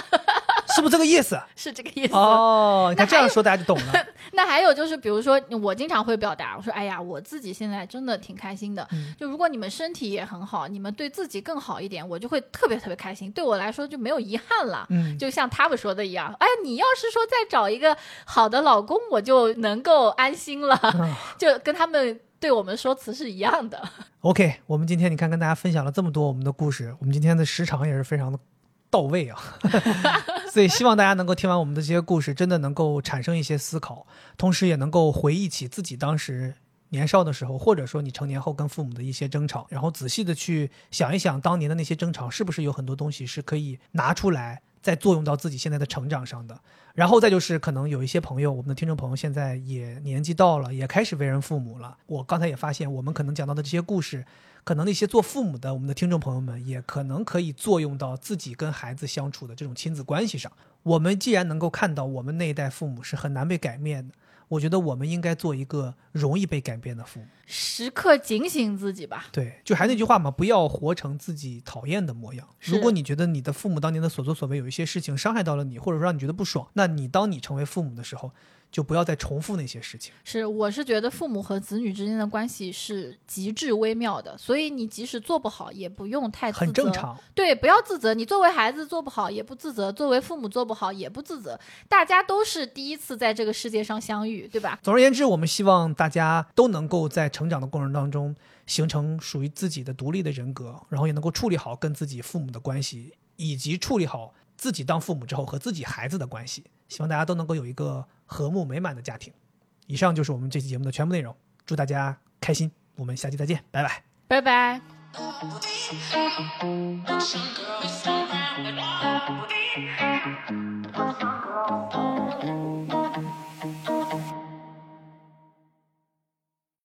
是不是这个意思？
是这个意思。
哦，你看
那
这样说大家就懂了。
那还有就是，比如说我经常会表达，我说：“哎呀，我自己现在真的挺开心的。
嗯
就如果你们身体也很好，你们对自己更好一点，我就会特别特别开心。对我来说就没有遗憾了。
嗯，
就像他们说的一样，哎，你要是说再找一个好的老公，我就能够安心了，
啊
就跟他们对我们说辞是一样的。
OK，我们今天你看跟大家分享了这么多我们的故事，我们今天的时长也是非常的到位啊，所以希望大家能够听完我们的这些故事，真的能够产生一些思考，同时也能够回忆起自己当时年少的时候，或者说你成年后跟父母的一些争吵，然后仔细的去想一想当年的那些争吵是不是有很多东西是可以拿出来再作用到自己现在的成长上的。然后再就是，可能有一些朋友，我们的听众朋友现在也年纪到了，也开始为人父母了。我刚才也发现，我们可能讲到的这些故事，可能那些做父母的我们的听众朋友们，也可能可以作用到自己跟孩子相处的这种亲子关系上。我们既然能够看到我们那一代父母是很难被改变的，我觉得我们应该做一个容易被改变的父母。
时刻警醒自己吧。
对，就还那句话嘛，不要活成自己讨厌的模样。如果你觉得你的父母当年的所作所为有一些事情伤害到了你，或者说让你觉得不爽，那你当你成为父母的时候，就不要再重复那些事情。
是，我是觉得父母和子女之间的关系是极致微妙的，所以你即使做不好，也不用太自责。
很正。常。
对，不要自责。你作为孩子做不好也不自责，作为父母做不好也不自责。大家都是第一次在这个世界上相遇，对吧？
总而言之，我们希望大家都能够在成长的过程当中形成属于自己的独立的人格，然后也能够处理好跟自己父母的关系，以及处理好自己当父母之后和自己孩子的关系。希望大家都能够有一个和睦美满的家庭。以上就是我们这期节目的全部内容，祝大家开心，我们下期再见，拜拜。
拜拜。